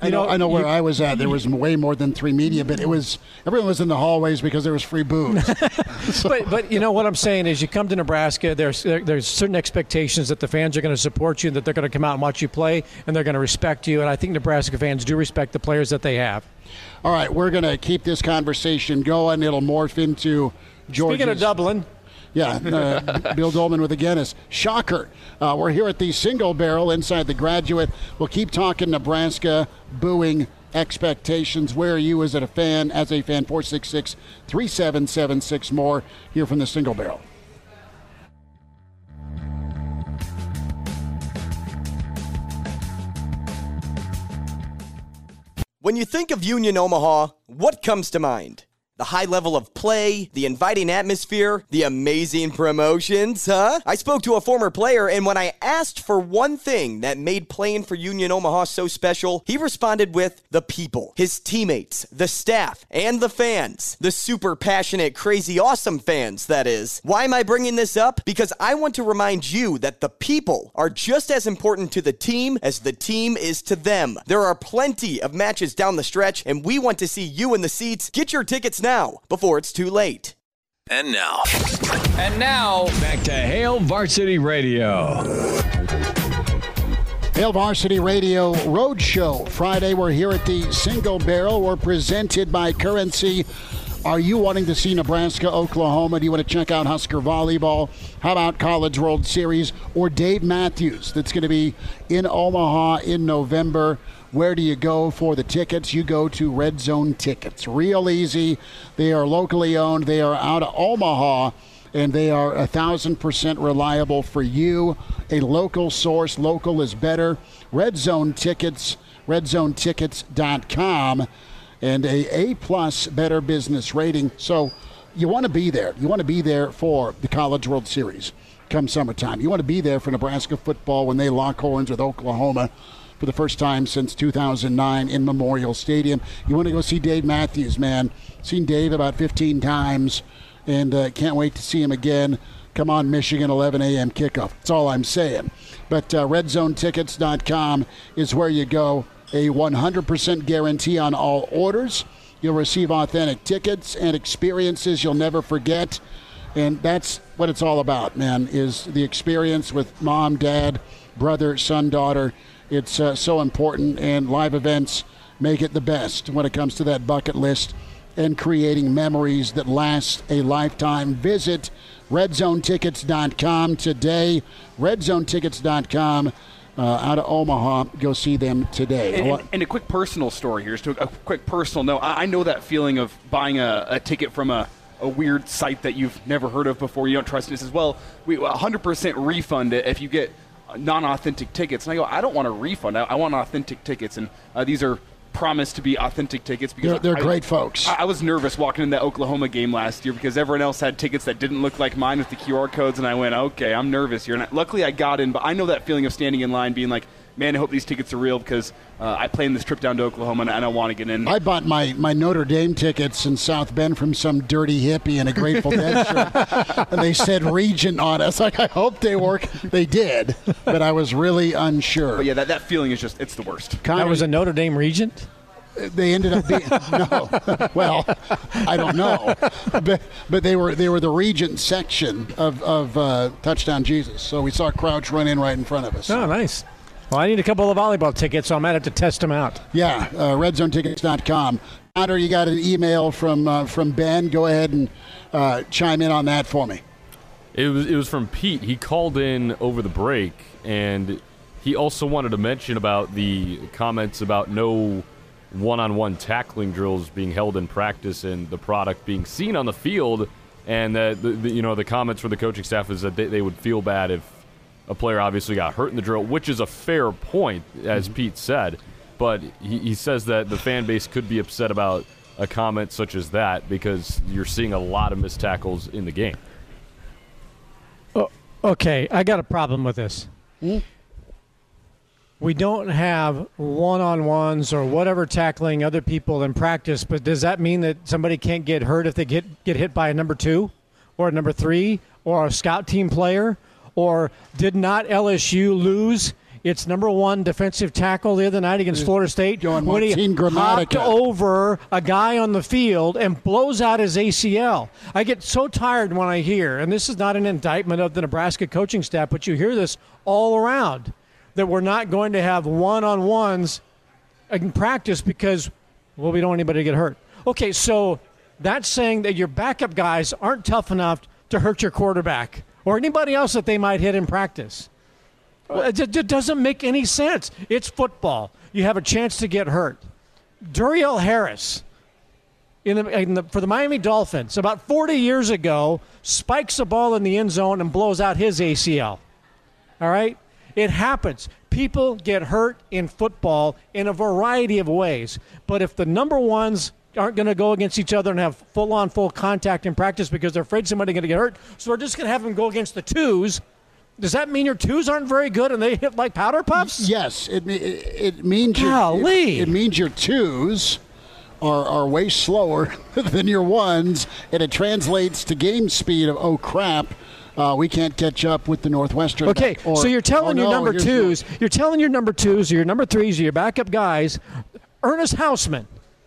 I know, I know where you- I was at. There was way more than three media, but it was everyone was in the hallways because there was free booze. but but you know what I'm saying is you come to Nebraska there's there, there's certain expectations that the fans are going to support you that they're going to come out and watch you play and they're going to respect you and I think Nebraska fans do respect the players that they have. All right, we're going to keep this conversation going. It'll morph into Georgia's. Speaking of Dublin, Yeah, uh, Bill Doleman with the Guinness. Shocker. Uh, we're here at the single barrel inside the graduate. We'll keep talking Nebraska, booing expectations. Where are you as a fan? As a fan, 466 3776 more here from the single barrel. When you think of Union Omaha, what comes to mind? The high level of play, the inviting atmosphere, the amazing promotions, huh? I spoke to a former player, and when I asked for one thing that made playing for Union Omaha so special, he responded with the people, his teammates, the staff, and the fans. The super passionate, crazy, awesome fans, that is. Why am I bringing this up? Because I want to remind you that the people are just as important to the team as the team is to them. There are plenty of matches down the stretch, and we want to see you in the seats. Get your tickets now before it's too late. And now, And now, back to Hail Varsity Radio. Hail Varsity Radio Roadshow. Friday, we're here at the Single Barrel. We're presented by Currency. Are you wanting to see Nebraska, Oklahoma? Do you want to check out Husker Volleyball? How about College World Series or Dave Matthews that's going to be in Omaha in November? Where do you go for the tickets? You go to Red Zone Tickets. Real easy. They are locally owned, they are out of Omaha and they are a thousand percent reliable for you. A local source. Local is better. Red Zone Tickets, redzonetickets.com, and a A plus better business rating. So you want to be there. You want to be there for the College World Series come summertime. You want to be there for Nebraska football when they lock horns with Oklahoma for the first time since 2009 in Memorial Stadium. You want to go see Dave Matthews, man. Seen Dave about 15 times and uh, can't wait to see him again. Come on, Michigan, 11 a.m. kickoff. That's all I'm saying. But uh, redzonetickets.com is where you go. A 100% guarantee on all orders. You'll receive authentic tickets and experiences you'll never forget. And that's what it's all about, man, is the experience with mom, dad, brother, son, daughter. It's uh, so important, and live events make it the best when it comes to that bucket list and creating memories that last a lifetime. Visit redzonetickets.com today. Redzonetickets.com uh, out of Omaha. Go see them today. And, and- and a quick personal story here, just a, quick personal note. I, I know that feeling of buying a, a ticket from a, a weird site that you've never heard of before. You don't trust it. It says, well, we 100% refund it if you get non-authentic tickets. And I go, I don't want a refund. I, I want authentic tickets. And uh, these are promised to be authentic tickets because They're- they're I- great folks. I, I was nervous walking in that Oklahoma game last year because everyone else had tickets that didn't look like mine with the QR codes, and I went, okay, I'm nervous here. And luckily, I got in, but I know that feeling of standing in line, being like, man, I hope these tickets are real because uh, I plan this trip down to Oklahoma and I don't want to get in. I bought my, my Notre Dame tickets in South Bend from some dirty hippie in a Grateful Dead shirt, and they said Regent on it. I was like, I hope they work. They did, but I was really unsure. but yeah, that, that feeling is just, it's the worst. that was a Notre Dame Regent. they ended up being no. Well, I don't know, but but they were they were the Regent section of of uh, Touchdown Jesus. So we saw Crouch run in right in front of us. Oh, nice. Well, I need a couple of volleyball tickets, so I might have to test them out. Yeah, uh, redzonetickets.com. Otter, you got an email from uh, from Ben. Go ahead and uh, chime in on that for me. It was it was from Pete. He called in over the break, and he also wanted to mention about the comments about no one-on-one tackling drills being held in practice and the product being seen on the field. And that the, the, you know the comments from the coaching staff is that they, they would feel bad if a player obviously got hurt in the drill, which is a fair point, as Mm-hmm. Pete said. But he, he says that the fan base could be upset about a comment such as that because you're seeing a lot of missed tackles in the game. Oh, okay, I got a problem with this. We don't have one-on-ones or whatever tackling other people in practice, but does that mean that somebody can't get hurt if they get get hit by a number two, or a number three, or a scout team player, or did not LSU lose? Its number one defensive tackle the other night against Florida State when he hopped over a guy on the field and blows out his ACL. I get so tired when I hear, and this is not an indictment of the Nebraska coaching staff, but you hear this all around that we're not going to have one on ones in practice because, well, we don't want anybody to get hurt. Okay, so that's saying that your backup guys aren't tough enough to hurt your quarterback or anybody else that they might hit in practice. Well, it, it doesn't make any sense. It's football. You have a chance to get hurt. Duriel Harris in the, in the, for the Miami Dolphins about 40 years ago spikes a ball in the end zone and blows out his ACL. All right? It happens. People get hurt in football in a variety of ways. But if the number ones aren't going to go against each other and have full on full contact in practice because they're afraid somebody's going to get hurt, so we're just going to have them go against the twos. Does that mean your twos aren't very good and they hit like powder puffs? Yes, it it, it means your it, it means your twos are are way slower than your ones, and it translates to game speed of oh crap. Uh, we can't catch up with the Northwestern. Okay, or, so you're telling "Oh, your no, number twos, you're telling your number twos, or your number threes, or your backup guys, Ernest Hausmann,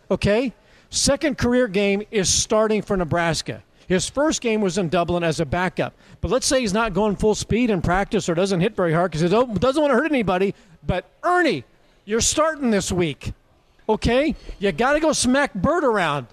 okay, second career game is starting for Nebraska. His first game was in Dublin as a backup, but let's say he's not going full speed in practice or doesn't hit very hard because he doesn't want to hurt anybody. But Ernie, you're starting this week, okay? You got to go smack Bird around.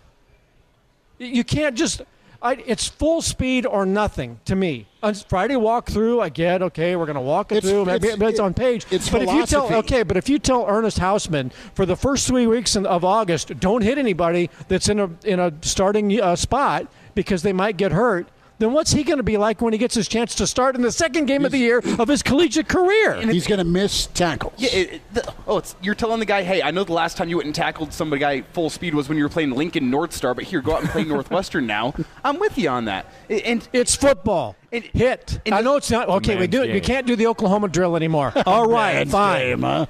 You can't just. I, it's full speed or nothing to me. On Friday walk through, I get okay. We're going to walk it It's- through. Maybe it's- it's, on page. it's but if you tell philosophy. okay, but if you tell Ernest Hausmann for the first three weeks in, of August, don't hit anybody that's in a in a starting uh, spot because they might get hurt. Then what's he going to be like when he gets his chance to start in the second game of the year of his collegiate career? He's going to miss tackles. Yeah, it, it, the, oh, it's you're telling the guy, hey, I know the last time you went and tackled somebody guy full speed was when you were playing Lincoln North Star, but here, go out and play Northwestern now. I'm with you on that. And- And It's football. And- Hit. and I know it's not okay. We man's do it. We can't do the Oklahoma drill anymore. All right, Man's fine. game, huh?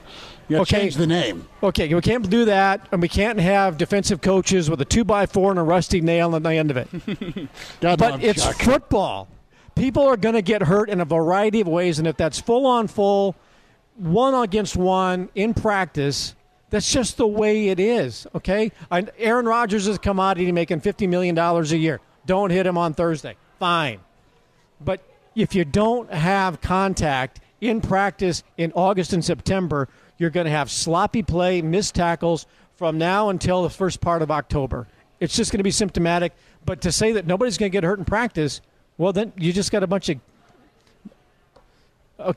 You Okay. change the name. Okay, we can't do that, and we can't have defensive coaches with a two by four and a rusty nail on the end of it. God but it's football. People are going to get hurt in a variety of ways, and if that's full on full, one against one in practice, that's just the way it is. Okay, and Aaron Rodgers is a commodity making fifty million dollars a year. Don't hit him on Thursday. Fine, but if you don't have contact in practice in August and September, you're going to have sloppy play, missed tackles from now until the first part of October. It's just going to be symptomatic. But to say that nobody's going to get hurt in practice, well, then you just got a bunch of uh,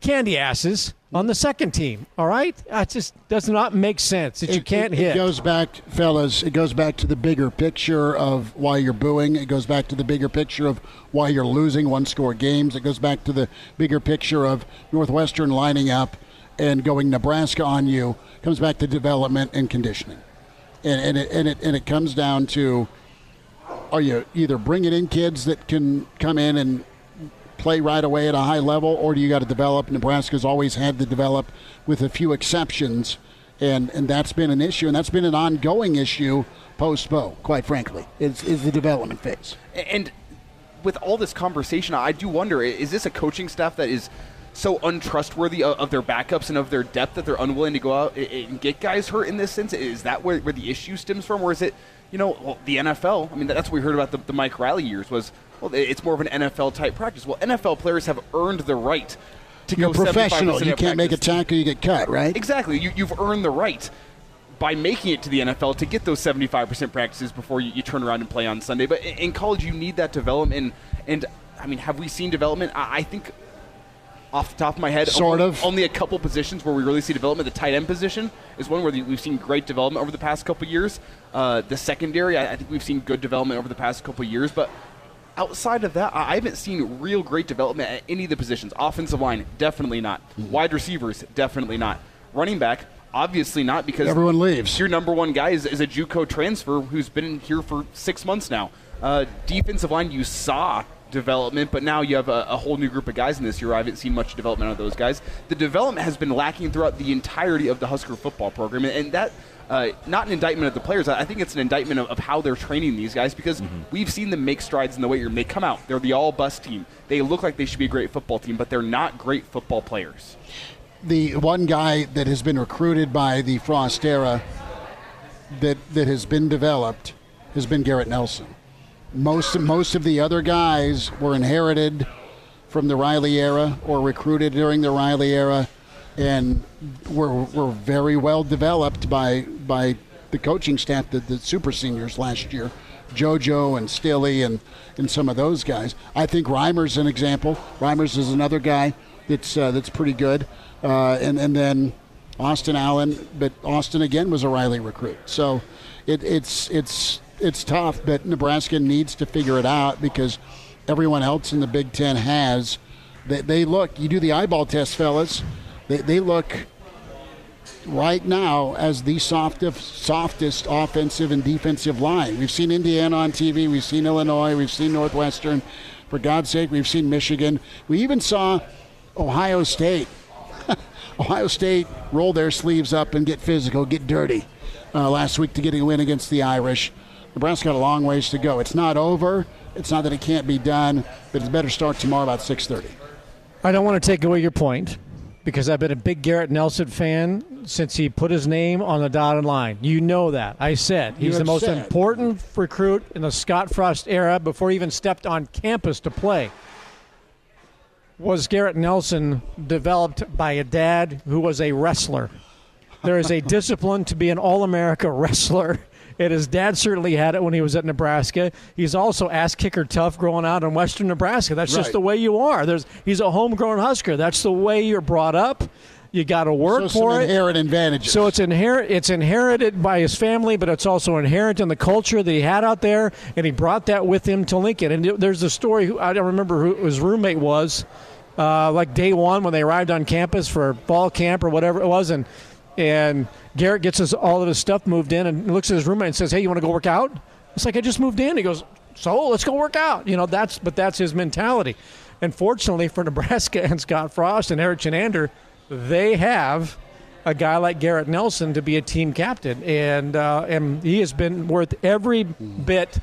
candy asses on the second team. All right, that just does not make sense. That you can't it, hit. It goes back, fellas. It goes back to the bigger picture of why you're booing. It goes back to the bigger picture of why you're losing one-score games. It goes back to the bigger picture of Northwestern lining up and going Nebraska on you. Comes back to development and conditioning, and and it and it, and it comes down to are you either bringing in kids that can come in and play right away at a high level, or do you got to develop? Nebraska's always had to develop, with a few exceptions, and and that's been an issue, and that's been an ongoing issue post Bo. Quite frankly, is is the development phase. and with all this conversation, I do wonder: is this a coaching staff that is so untrustworthy of, of their backups and of their depth that they're unwilling to go out and- get guys hurt in this sense? Is that where, where the issue stems from, or is it, you know, well, the NFL? I mean, that's what we heard about the, the Mike Riley years was, well, it's more of an NFL type practice. Well, NFL players have earned the right to You're go 75% professional. You can't make a practice. tackle, you get cut, right? Exactly. You, you've earned the right by making it to the NFL to get those 75% practices before you, you turn around and play on Sunday. But in, in college, you need that development. And, and I mean, have we seen development? I, I think off the top of my head. Sort only, of. Only a couple positions where we really see development. The tight end position is one where the, we've seen great development over the past couple years. Uh, the secondary, I, I think we've seen good development over the past couple years, but outside of that, I I haven't seen real great development at any of the positions. Offensive line, definitely not. Mm-hmm. Wide receivers, definitely not. Running back, obviously not because Everyone leaves. Your number one guy is, is a JUCO transfer who's been here for six months now. Uh, defensive line, you saw development, but now you have a, a whole new group of guys in this year. I haven't seen much development out of those guys. The development has been lacking throughout the entirety of the Husker football program, and, and that. Uh, not an indictment of the players. I I think it's an indictment of, of how they're training these guys because we've seen them make strides in the weight room. They come out, they're the all bus team. They look like they should be a great football team, but they're not great football players. the one guy that has been recruited by the Frost era that that has been developed has been Garrett Nelson. Most most of the other guys were inherited from the Riley era or recruited during the Riley era, and were were very well developed by by the coaching staff, the, the super seniors last year, JoJo and Stilly and and some of those guys. I think Reimer's an example. Reimers is another guy that's uh, that's pretty good, uh, and and then Austin Allen, but Austin again was a Riley recruit. So it, it's it's it's tough, but Nebraska needs to figure it out because everyone else in the Big Ten has. They, they look. You do the eyeball test, fellas. They, they look right now as the softest, softest offensive and defensive line. We've seen Indiana on TV. We've seen Illinois. We've seen Northwestern. For God's sake, we've seen Michigan. We even saw Ohio State. Ohio State roll their sleeves up and get physical, get dirty uh, last week to get a win against the Irish. Nebraska got a long ways to go. It's not over. It's not that it can't be done, but it's better start tomorrow about 6:30. I don't want to take away your point because I've been a big Garrett Nelson fan since he put his name on the dotted line. You know that. I said he's the most said. important recruit in the Scott Frost era before he even stepped on campus to play. Was Garrett Nelson developed by a dad who was a wrestler? There is a discipline to be an All America wrestler. And his dad certainly had it when he was at Nebraska. He's also ass kicker tough growing out in Western Nebraska. That's just the way you are. There's he's a homegrown Husker. That's the way you're brought up. You got to work So for some it. inherent advantages. So it's inherit it's inherited by his family, but it's also inherent in the culture that he had out there, and he brought that with him to Lincoln. And there's a story. Who, I don't remember who his roommate was, uh, like day one when they arrived on campus for fall camp or whatever it was, and and Garrett gets his, all of his stuff moved in and looks at his roommate and says, "Hey, you want to go work out?" It's like I just moved in. He goes, "So let's go work out." You know, that's but that's his mentality. And fortunately for Nebraska and Scott Frost and Erik Chinander, they have a guy like Garrett Nelson to be a team captain, and uh, and he has been worth every bit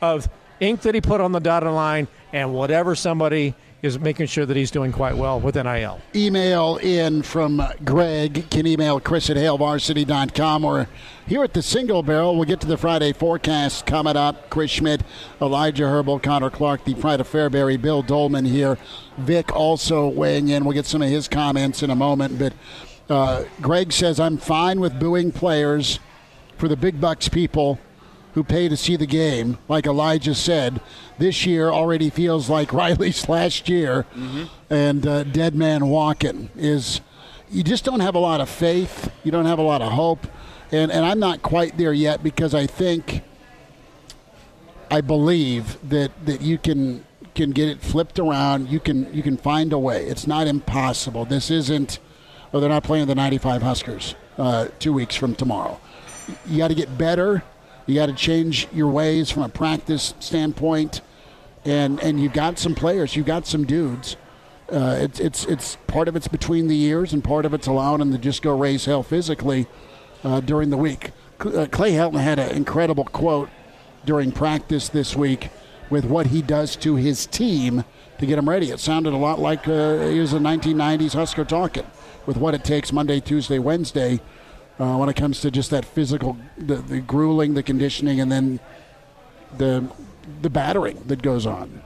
of ink that he put on the dotted line, and whatever somebody is making sure that he's doing quite well with NIL. email in from Greg. Can email Chris at HailVarsity.com or here at the Single Barrel. We'll get to the Friday forecast coming up. Chris Schmitz, Elijah Herbal, Connor Clark, the Pride of Fairbury, Bill Doleman here. Vic also weighing in. We'll get some of his comments in a moment. But uh, Greg says, I'm fine with booing players for the big bucks people who pay to see the game. Like Elijah said, this year already feels like Riley's last year, and uh, Dead Man Walking is. You just don't have a lot of faith. You don't have a lot of hope, and and I'm not quite there yet because I think. I believe that, that you can can get it flipped around. You can you can find a way. It's not impossible. This isn't. Oh, they're not playing the '95 Huskers uh, two weeks from tomorrow. You got to get better. You got to change your ways from a practice standpoint, and and you got some players. You got some dudes. Uh, it's it's it's part of it's between the years, and part of it's allowing them to just go raise hell physically uh, during the week. Uh, Clay Helton had an incredible quote during practice this week with what he does to his team to get them ready. It sounded a lot like uh, he was a 1990s Husker talking with what it takes Monday, Tuesday, Wednesday uh, when it comes to just that physical, the, the grueling, the conditioning, and then the the battering that goes on.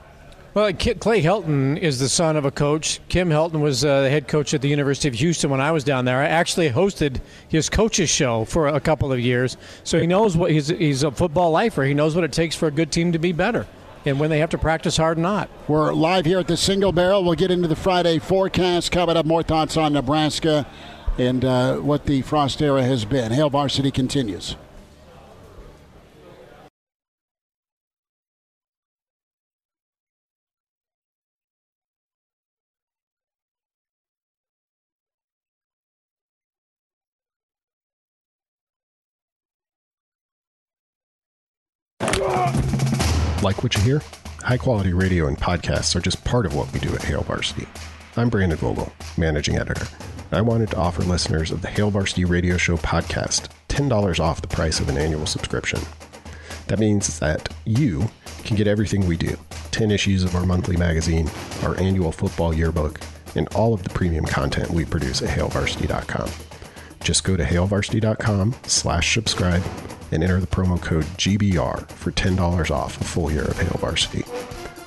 Well, Clay Helton is the son of a coach. Kim Helton was uh, the head coach at the University of Houston when I was down there. I actually hosted his coaches show for a couple of years, so he knows what he's he's a football lifer. He knows what it takes for a good team to be better. and when they have to practice hard, or not. We're live here at the Single Barrel. We'll get into the Friday forecast. Coming up, more thoughts on Nebraska and uh, what the frost era has been. Hail Varsity continues. Like what you hear? High quality radio and podcasts are just part of what we do at Hail Varsity. I'm Brandon Vogel, managing editor. I wanted to offer listeners of the Hail Varsity Radio Show podcast $10 off the price of an annual subscription. That means that you can get everything we do 10 issues of our monthly magazine, our annual football yearbook, and all of the premium content we produce at hailvarsity.com. Just go to hailvarsity.com slash subscribe and enter the promo code GBR for $10 off a full year of Hail Varsity.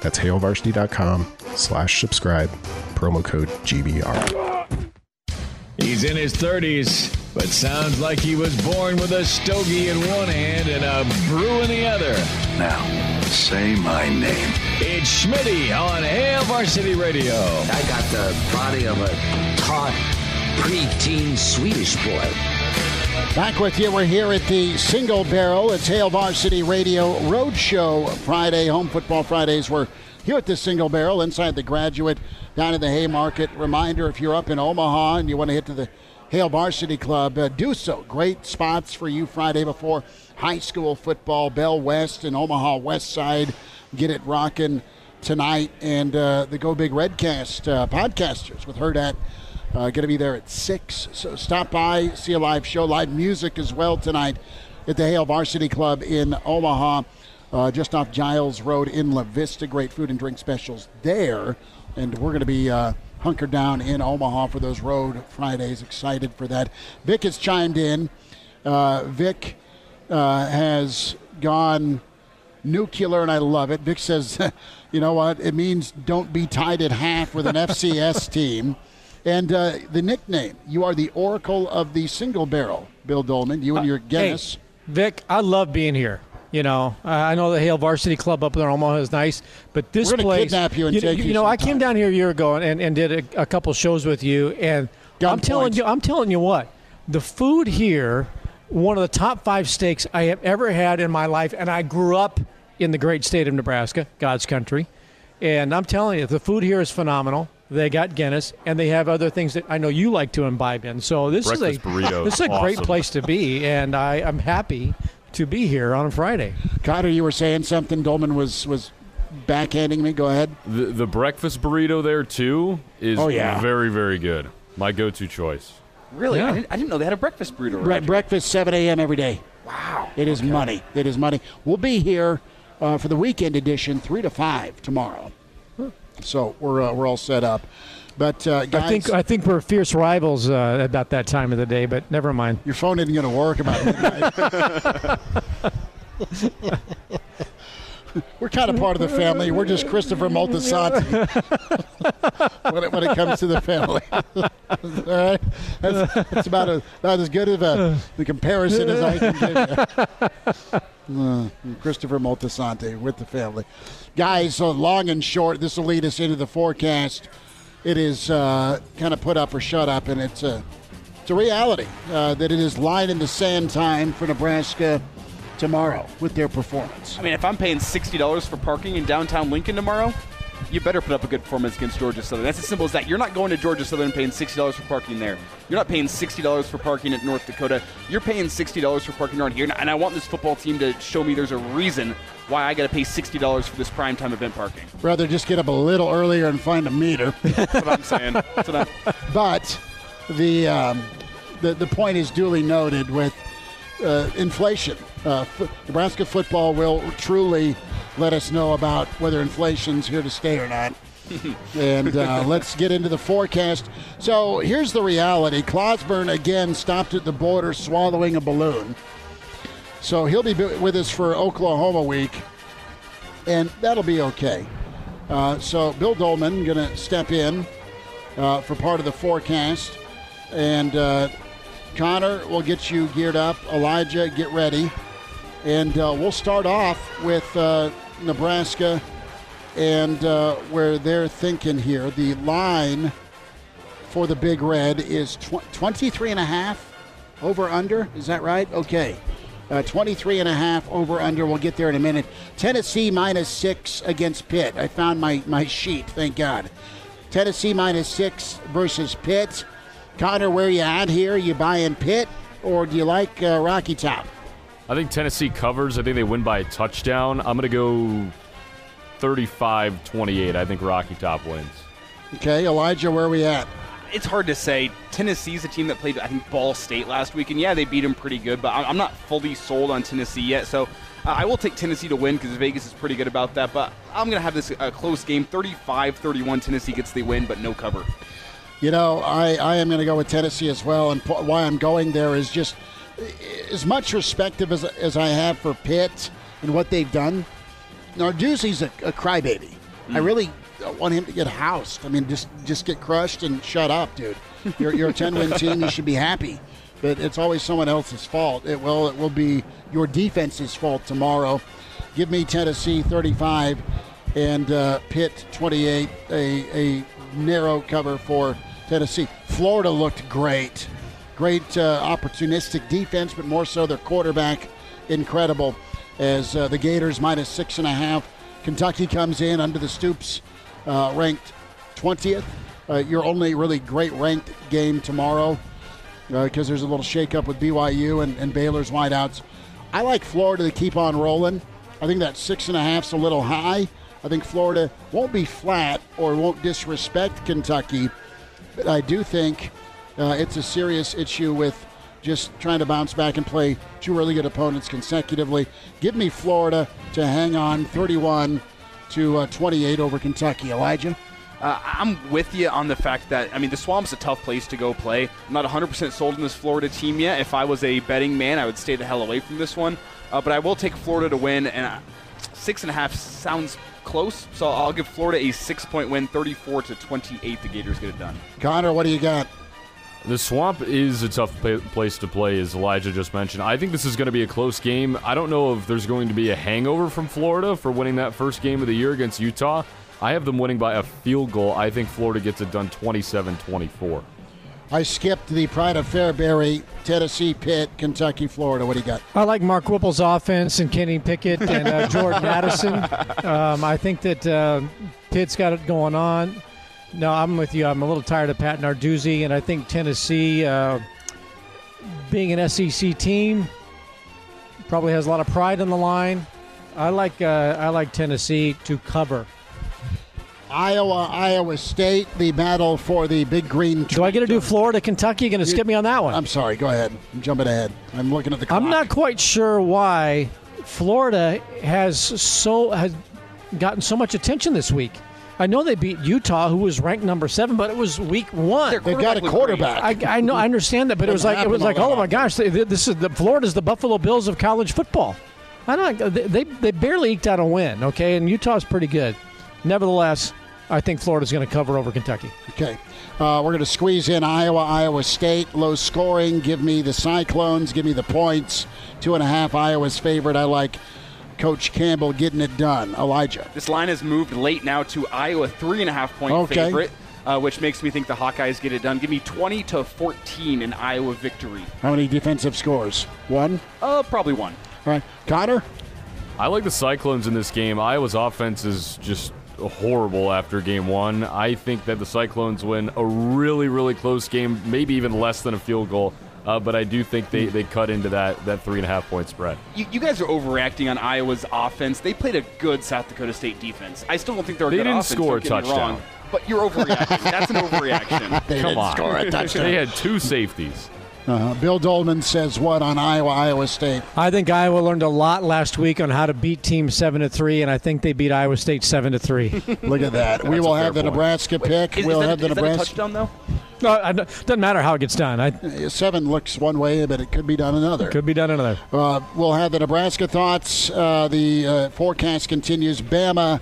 That's hailvarsity.com slash subscribe, promo code GBR. He's in his 30s, but sounds like he was born with a stogie in one hand and a brew in the other. Now, say my name. It's Schmitty on Hail Varsity Radio. I got the body of a taut, preteen Swedish boy. Back with you. We're here at the Single Barrel. It's Hail Varsity Radio Roadshow Friday. Home Football Fridays. We're here at the Single Barrel inside the graduate down in the Haymarket. Reminder if you're up in Omaha and you want to hit to the Hail Varsity Club, uh, do so. Great spots for you Friday before high school football. Bell West and Omaha West Side. Get it rocking tonight. And uh, the Go Big Redcast uh, podcasters with Hurdat uh, going to be there at 6. So stop by, see a live show, live music as well tonight at the Hail Varsity Club in Omaha, uh, just off Giles Road in La Vista. Great food and drink specials there. And we're going to be uh, hunkered down in Omaha for those road Fridays. Excited for that. Vic has chimed in. Uh, Vic uh, has gone nuclear, and I love it. Vic says, you know what? It means don't be tied at half with an FCS team. And uh, the nickname, you are the Oracle of the Single Barrel, Bill Doleman, you and your Guinness. Hey, Vic, I love being here. You know, I know the Hail Varsity Club up there in Omaha is nice, but this We're gonna place. kidnap you and you, take you you know, I sometime. came down here a year ago and, and did a, a couple shows with you, and I'm telling you, I'm telling you what, the food here, one of the top five steaks I have ever had in my life, and I grew up in the great state of Nebraska, God's country, and I'm telling you, the food here is phenomenal. They got Guinness, and they have other things that I know you like to imbibe in. So this Breakfast is a burrito this is a is great place to be, and I, I'm happy to be here on a Friday. Cotter, you were saying something. Doleman was was backhanding me. Go ahead. The, the breakfast burrito there, too, is Oh, yeah. very, very good. My go to choice. Really? Yeah. I, didn't, I didn't know they had a breakfast burrito. Bre- breakfast 7 a.m. every day. Wow. It is money. It is money. We'll be here uh, for the weekend edition, 3 to 5 tomorrow. So we're, uh, we're all set up. But uh, guys, I think I think we're fierce rivals uh, about that time of the day, but never mind. your phone isn't going to work about midnight. We're kind of part of the family. We're just Christopher Moltisanti when, it, when it comes to the family. All right, that's, that's about, a, about as good of a the comparison as I can give you. Uh, Christopher Moltisanti with the family, guys. So long and short, this will lead us into the forecast. It is uh, kind of put up or shut up, and it's a it's a reality uh, that it is line in the sand time for Nebraska tomorrow with their performance. I mean, if I'm paying sixty dollars for parking in downtown Lincoln tomorrow, you better put up a good performance against Georgia Southern. That's as simple as that. You're not going to Georgia Southern paying sixty dollars for parking there. You're not paying sixty dollars for parking at North Dakota. You're paying sixty dollars for parking around here. And I want this football team to show me there's a reason why I got to pay sixty dollars for this primetime event parking. Rather just get up a little earlier and find a meter. That's what I'm saying. That's what I'm, but the, um, the the point is duly noted with uh, inflation. Uh, Nebraska football will truly let us know about whether inflation's here to stay or not. and uh, let's get into the forecast. So here's the reality: Clausburn again stopped at the border, swallowing a balloon. So he'll be with us for Oklahoma week, and that'll be okay. Uh, so Bill Doleman going to step in uh, for part of the forecast, and uh, Connor will get you geared up. Elijah, get ready, and uh, we'll start off with uh, Nebraska and uh, where they're thinking here. The line for the Big Red is tw- 23 and a half over under. Is that right? Okay. Uh, 23 and a half over under. We'll get there in a minute. Tennessee minus six against Pitt. I found my, my sheet, thank God. Tennessee minus six versus Pitt. Connor, where you at here? You buying Pitt or do you like uh, Rocky Top? I think Tennessee covers. I think they win by a touchdown. I'm going to go 35 28. I think Rocky Top wins. Okay, Elijah, where are we at? It's hard to say. Tennessee's a team that played, I think, Ball State last week, and yeah, they beat them pretty good. But I'm not fully sold on Tennessee yet, so uh, I will take Tennessee to win because Vegas is pretty good about that. But I'm going to have this a close game, 35-31. Tennessee gets the win, but no cover. You know, I, I am going to go with Tennessee as well, and p- why I'm going there is just as much respect as, as I have for Pitt and what they've done. Narduzzi's a, a crybaby. I really want him to get housed. I mean, just just get crushed and shut up, dude. You're, you're a 10 win team. You should be happy. But it's always someone else's fault. It will it will be your defense's fault tomorrow. Give me Tennessee 35 and uh, Pitt 28. A, a narrow cover for Tennessee. Florida looked great. Great uh, opportunistic defense, but more so their quarterback. Incredible. As uh, the Gators minus six and a half. Kentucky comes in under the Stoops, uh, ranked 20th. Uh, your only really great ranked game tomorrow because there's a little shakeup with BYU and, and Baylor's wideouts. I like Florida to keep on rolling. I think that six and a half's a little high. I think Florida won't be flat or won't disrespect Kentucky, but I do think uh, it's a serious issue with just trying to bounce back and play two really good opponents consecutively. Give me Florida to hang on 31 to uh, 28 over Kentucky. Elijah? Uh, I'm with you on the fact that I mean the Swamp's a tough place to go play. I'm not 100% sold on this Florida team yet. If I was a betting man, I would stay the hell away from this one. Uh, but I will take Florida to win, and uh, six and a half sounds close. So I'll give Florida a six-point win, 34 to 28. The Gators get it done. Connor, what do you got? The swamp is a tough pla- place to play, as Elijah just mentioned. I think this is going to be a close game. I don't know if there's going to be a hangover from Florida for winning that first game of the year against Utah. I have them winning by a field goal. I think Florida gets it done 27 24. I skipped the Pride of Fairbury, Tennessee, Pitt, Kentucky, Florida. What do you got? I like Mark Whipple's offense and Kenny Pickett and uh, Jordan Addison. Um, I think that uh, Pitt's got it going on. No, I'm with you. I'm a little tired of Pat Narduzzi, and I think Tennessee, uh, being an SEC team, probably has a lot of pride on the line. I like uh, I like Tennessee to cover. Iowa, Iowa State, the battle for the Big Green. Do I get to do Florida, Kentucky? Going to skip me on that one? I'm sorry. Go ahead. I'm jumping ahead. I'm looking at the clock. I'm not quite sure why Florida has so has gotten so much attention this week. I know they beat Utah, who was ranked number seven, but it was week one. They've got a quarterback. I, I know, I understand that, but it was like it was like, oh my gosh, they, this is the Florida's the Buffalo Bills of college football. I don't. They they, they barely eked out a win. Okay, and Utah's pretty good. Nevertheless, I think Florida's going to cover over Kentucky. Okay. Uh, we're going to squeeze in Iowa, Iowa State. Low scoring. Give me the Cyclones. Give me the points. Two and a half. Iowa's favorite. I like Coach Campbell getting it done. Elijah. This line has moved late now to Iowa, three and a half point Okay. favorite, uh, which makes me think the Hawkeyes get it done. Give me 20 to 14 in Iowa victory. How many defensive scores? One? Uh, probably one. All right. Connor? I like the Cyclones in this game. Iowa's offense is just horrible after game one. I think that the Cyclones win a really, really close game, maybe even less than a field goal. Uh, but I do think they, they cut into that, that three and a half point spread. You, you guys are overreacting on Iowa's offense. They played a good South Dakota State defense. I still don't think they're a They good didn't offense. score a don't get me touchdown. wrong. But you're overreacting. That's an overreaction. They Come didn't on. score a touchdown. they had two safeties. Uh, Bill Doleman says what on Iowa, Iowa State? I think Iowa learned a lot last week on how to beat teams seven to three, and I think they beat Iowa State seven to three. Look at that. we will have the point. Nebraska pick. Is, we'll is that, have the is that a Nebraska. touchdown, though? no, I, doesn't matter how it gets done. I Seven looks one way, but it could be done another. could be done another. Uh, we'll have the Nebraska thoughts. Uh, the uh, forecast continues. Bama,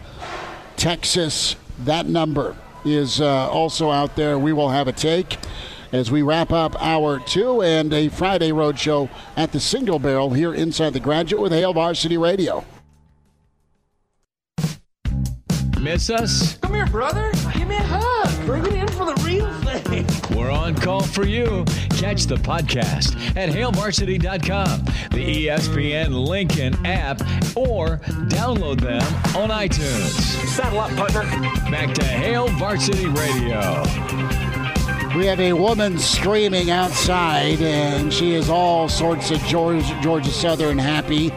Texas, that number is uh, also out there. We will have a take as we wrap up hour two and a Friday road show at the Single Barrel here inside the Graduate with Hail Varsity Radio. Miss us? Come here, brother. Give me a hug. Bring it in for the real thing. We're on call for you. Catch the podcast at hailvarsity.com, the ESPN Lincoln app, or download them on iTunes. Saddle up, partner. Back to Hail Varsity Radio. We have a woman screaming outside, and she is all sorts of George, Georgia Southern happy.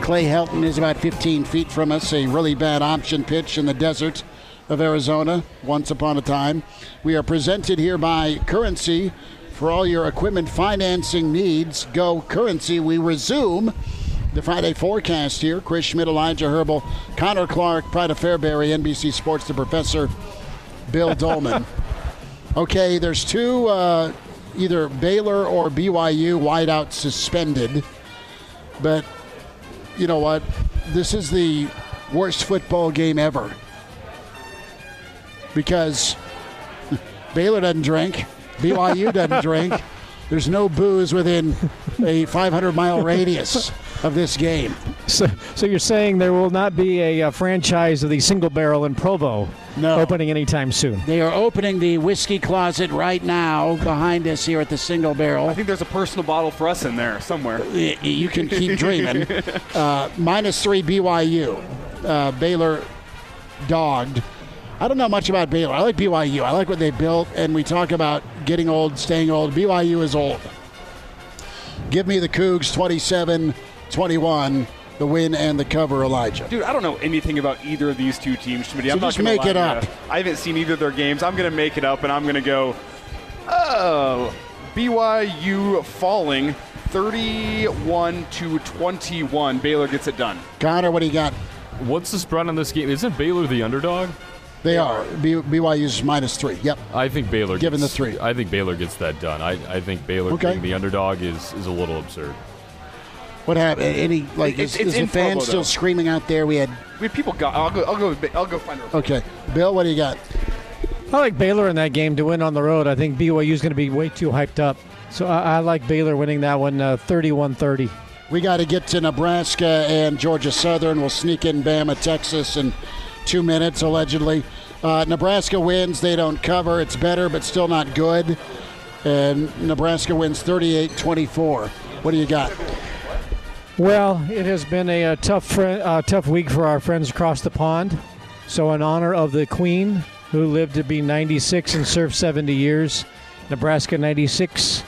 Clay Helton is about 15 feet from us, a really bad option pitch in the desert of Arizona once upon a time. We are presented here by Currency. For all your equipment financing needs, go Currency. We resume the Friday forecast here. Chris Schmitz, Elijah Herbal, Connor Clark, Pride of Fairbury, NBC Sports, the professor, Bill Doleman. Okay, there's two, uh, either Baylor or BYU wideouts suspended. But you know what? This is the worst football game ever. Because Baylor doesn't drink, BYU doesn't drink. There's no booze within a 500 mile radius of this game. So, so you're saying there will not be a, uh franchise of the single barrel in Provo opening anytime soon? They are opening the whiskey closet right now behind us here at the single barrel. I think there's a personal bottle for us in there somewhere. You can keep dreaming. Uh, minus three BYU. Uh, Baylor dogged. I don't know much about Baylor. I like BYU. I like what they built, and we talk about getting old, staying old. BYU is old. Give me the Cougs 27 21, the win and the cover, Elijah. Dude, I don't know anything about either of these two teams, Schmitty. So I'm not just gonna make it up. you. I haven't seen either of their games. I'm going to make it up, and I'm going to go, oh, BYU falling 31 to 21. Baylor gets it done. Connor, what do you got? What's the spread on this game? Isn't Baylor the underdog? They are. B- BYU's minus three. Yep. I think Baylor. Given gets, the three. I think Baylor gets that done. I, I think Baylor Okay. being the underdog is, is a little absurd. What happened? Any like It's- is, it's is the in fan Provo, still screaming out there? We had We have people got. I'll go. I'll go. I'll go find her. okay. Bill, what do you got? I like Baylor in that game to win on the road. I think BYU is going to be way too hyped up. So I, I like Baylor winning that one uh, 31 30. We got to get to Nebraska and Georgia Southern. We'll sneak in Bama, Texas in two minutes, allegedly. Uh, Nebraska wins. They don't cover. It's better, but still not good. And Nebraska wins 38 24. What do you got? Well, it has been a, uh tough fri uh, tough week for our friends across the pond. So, in honor of the Queen, who lived to be 96 and served 70 years, Nebraska 96,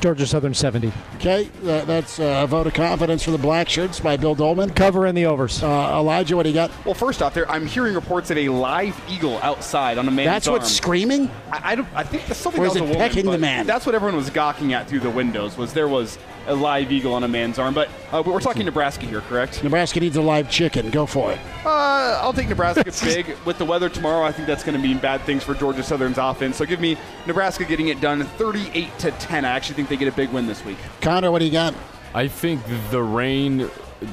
Georgia Southern 70. Okay, uh, that's uh, a vote of confidence for the Black Shirts by Bill Doleman. Cover in the overs. Uh, Elijah, what do you got? Well, first off, there, I'm hearing reports of a live eagle outside on a man's That's arm. what's screaming? I, I don't. I think that's something Or that is was it a woman, pecking the man? That's what everyone was gawking at through the windows. Was there was a live eagle on a man's arm? But uh, we're talking Nebraska here, correct? Nebraska needs a live chicken. Go for it. Uh, I'll take Nebraska big with the weather tomorrow. I think that's going to mean bad things for Georgia Southern's offense. So give me Nebraska getting it done, 38 to 10. I actually think they get a big win this week. Connor, what do you got? I think the rain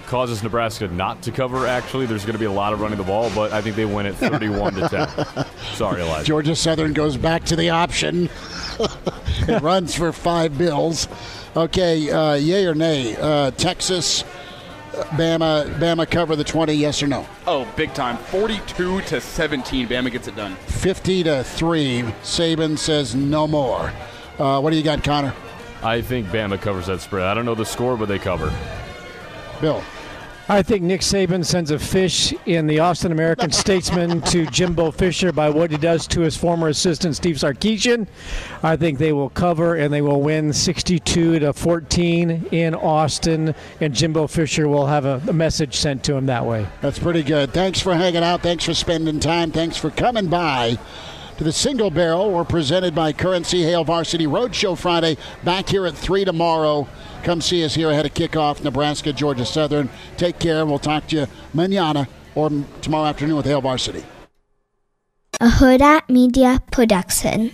causes Nebraska not to cover. Actually, there's going to be a lot of running the ball, but I think they win it 31 to 10. Sorry, Elijah. Georgia Southern goes back to the option. it runs for five bills. Okay, uh, yay or nay? Uh, Texas, Bama, Bama cover the 20, yes or no? Oh, big time. 42 to 17. Bama gets it done. 50 to 3. Saban says no more. Uh, what do you got, Connor? I think Bama covers that spread. I don't know the score, but they cover. Bill. I think Nick Saban sends a fish in the Austin American Statesman to Jimbo Fisher by what he does to his former assistant Steve Sarkisian. I think they will cover and they will win 62 to 14 in Austin, and Jimbo Fisher will have a, a message sent to him that way. That's pretty good. Thanks for hanging out. Thanks for spending time. Thanks for coming by to the single barrel. We're presented by Currency Hail Varsity Roadshow Friday. Back here at 3 tomorrow. Come see us here ahead of kickoff, Nebraska, Georgia Southern. Take care, and we'll talk to you manana or tomorrow afternoon with Hail Varsity. A Huda Media Production.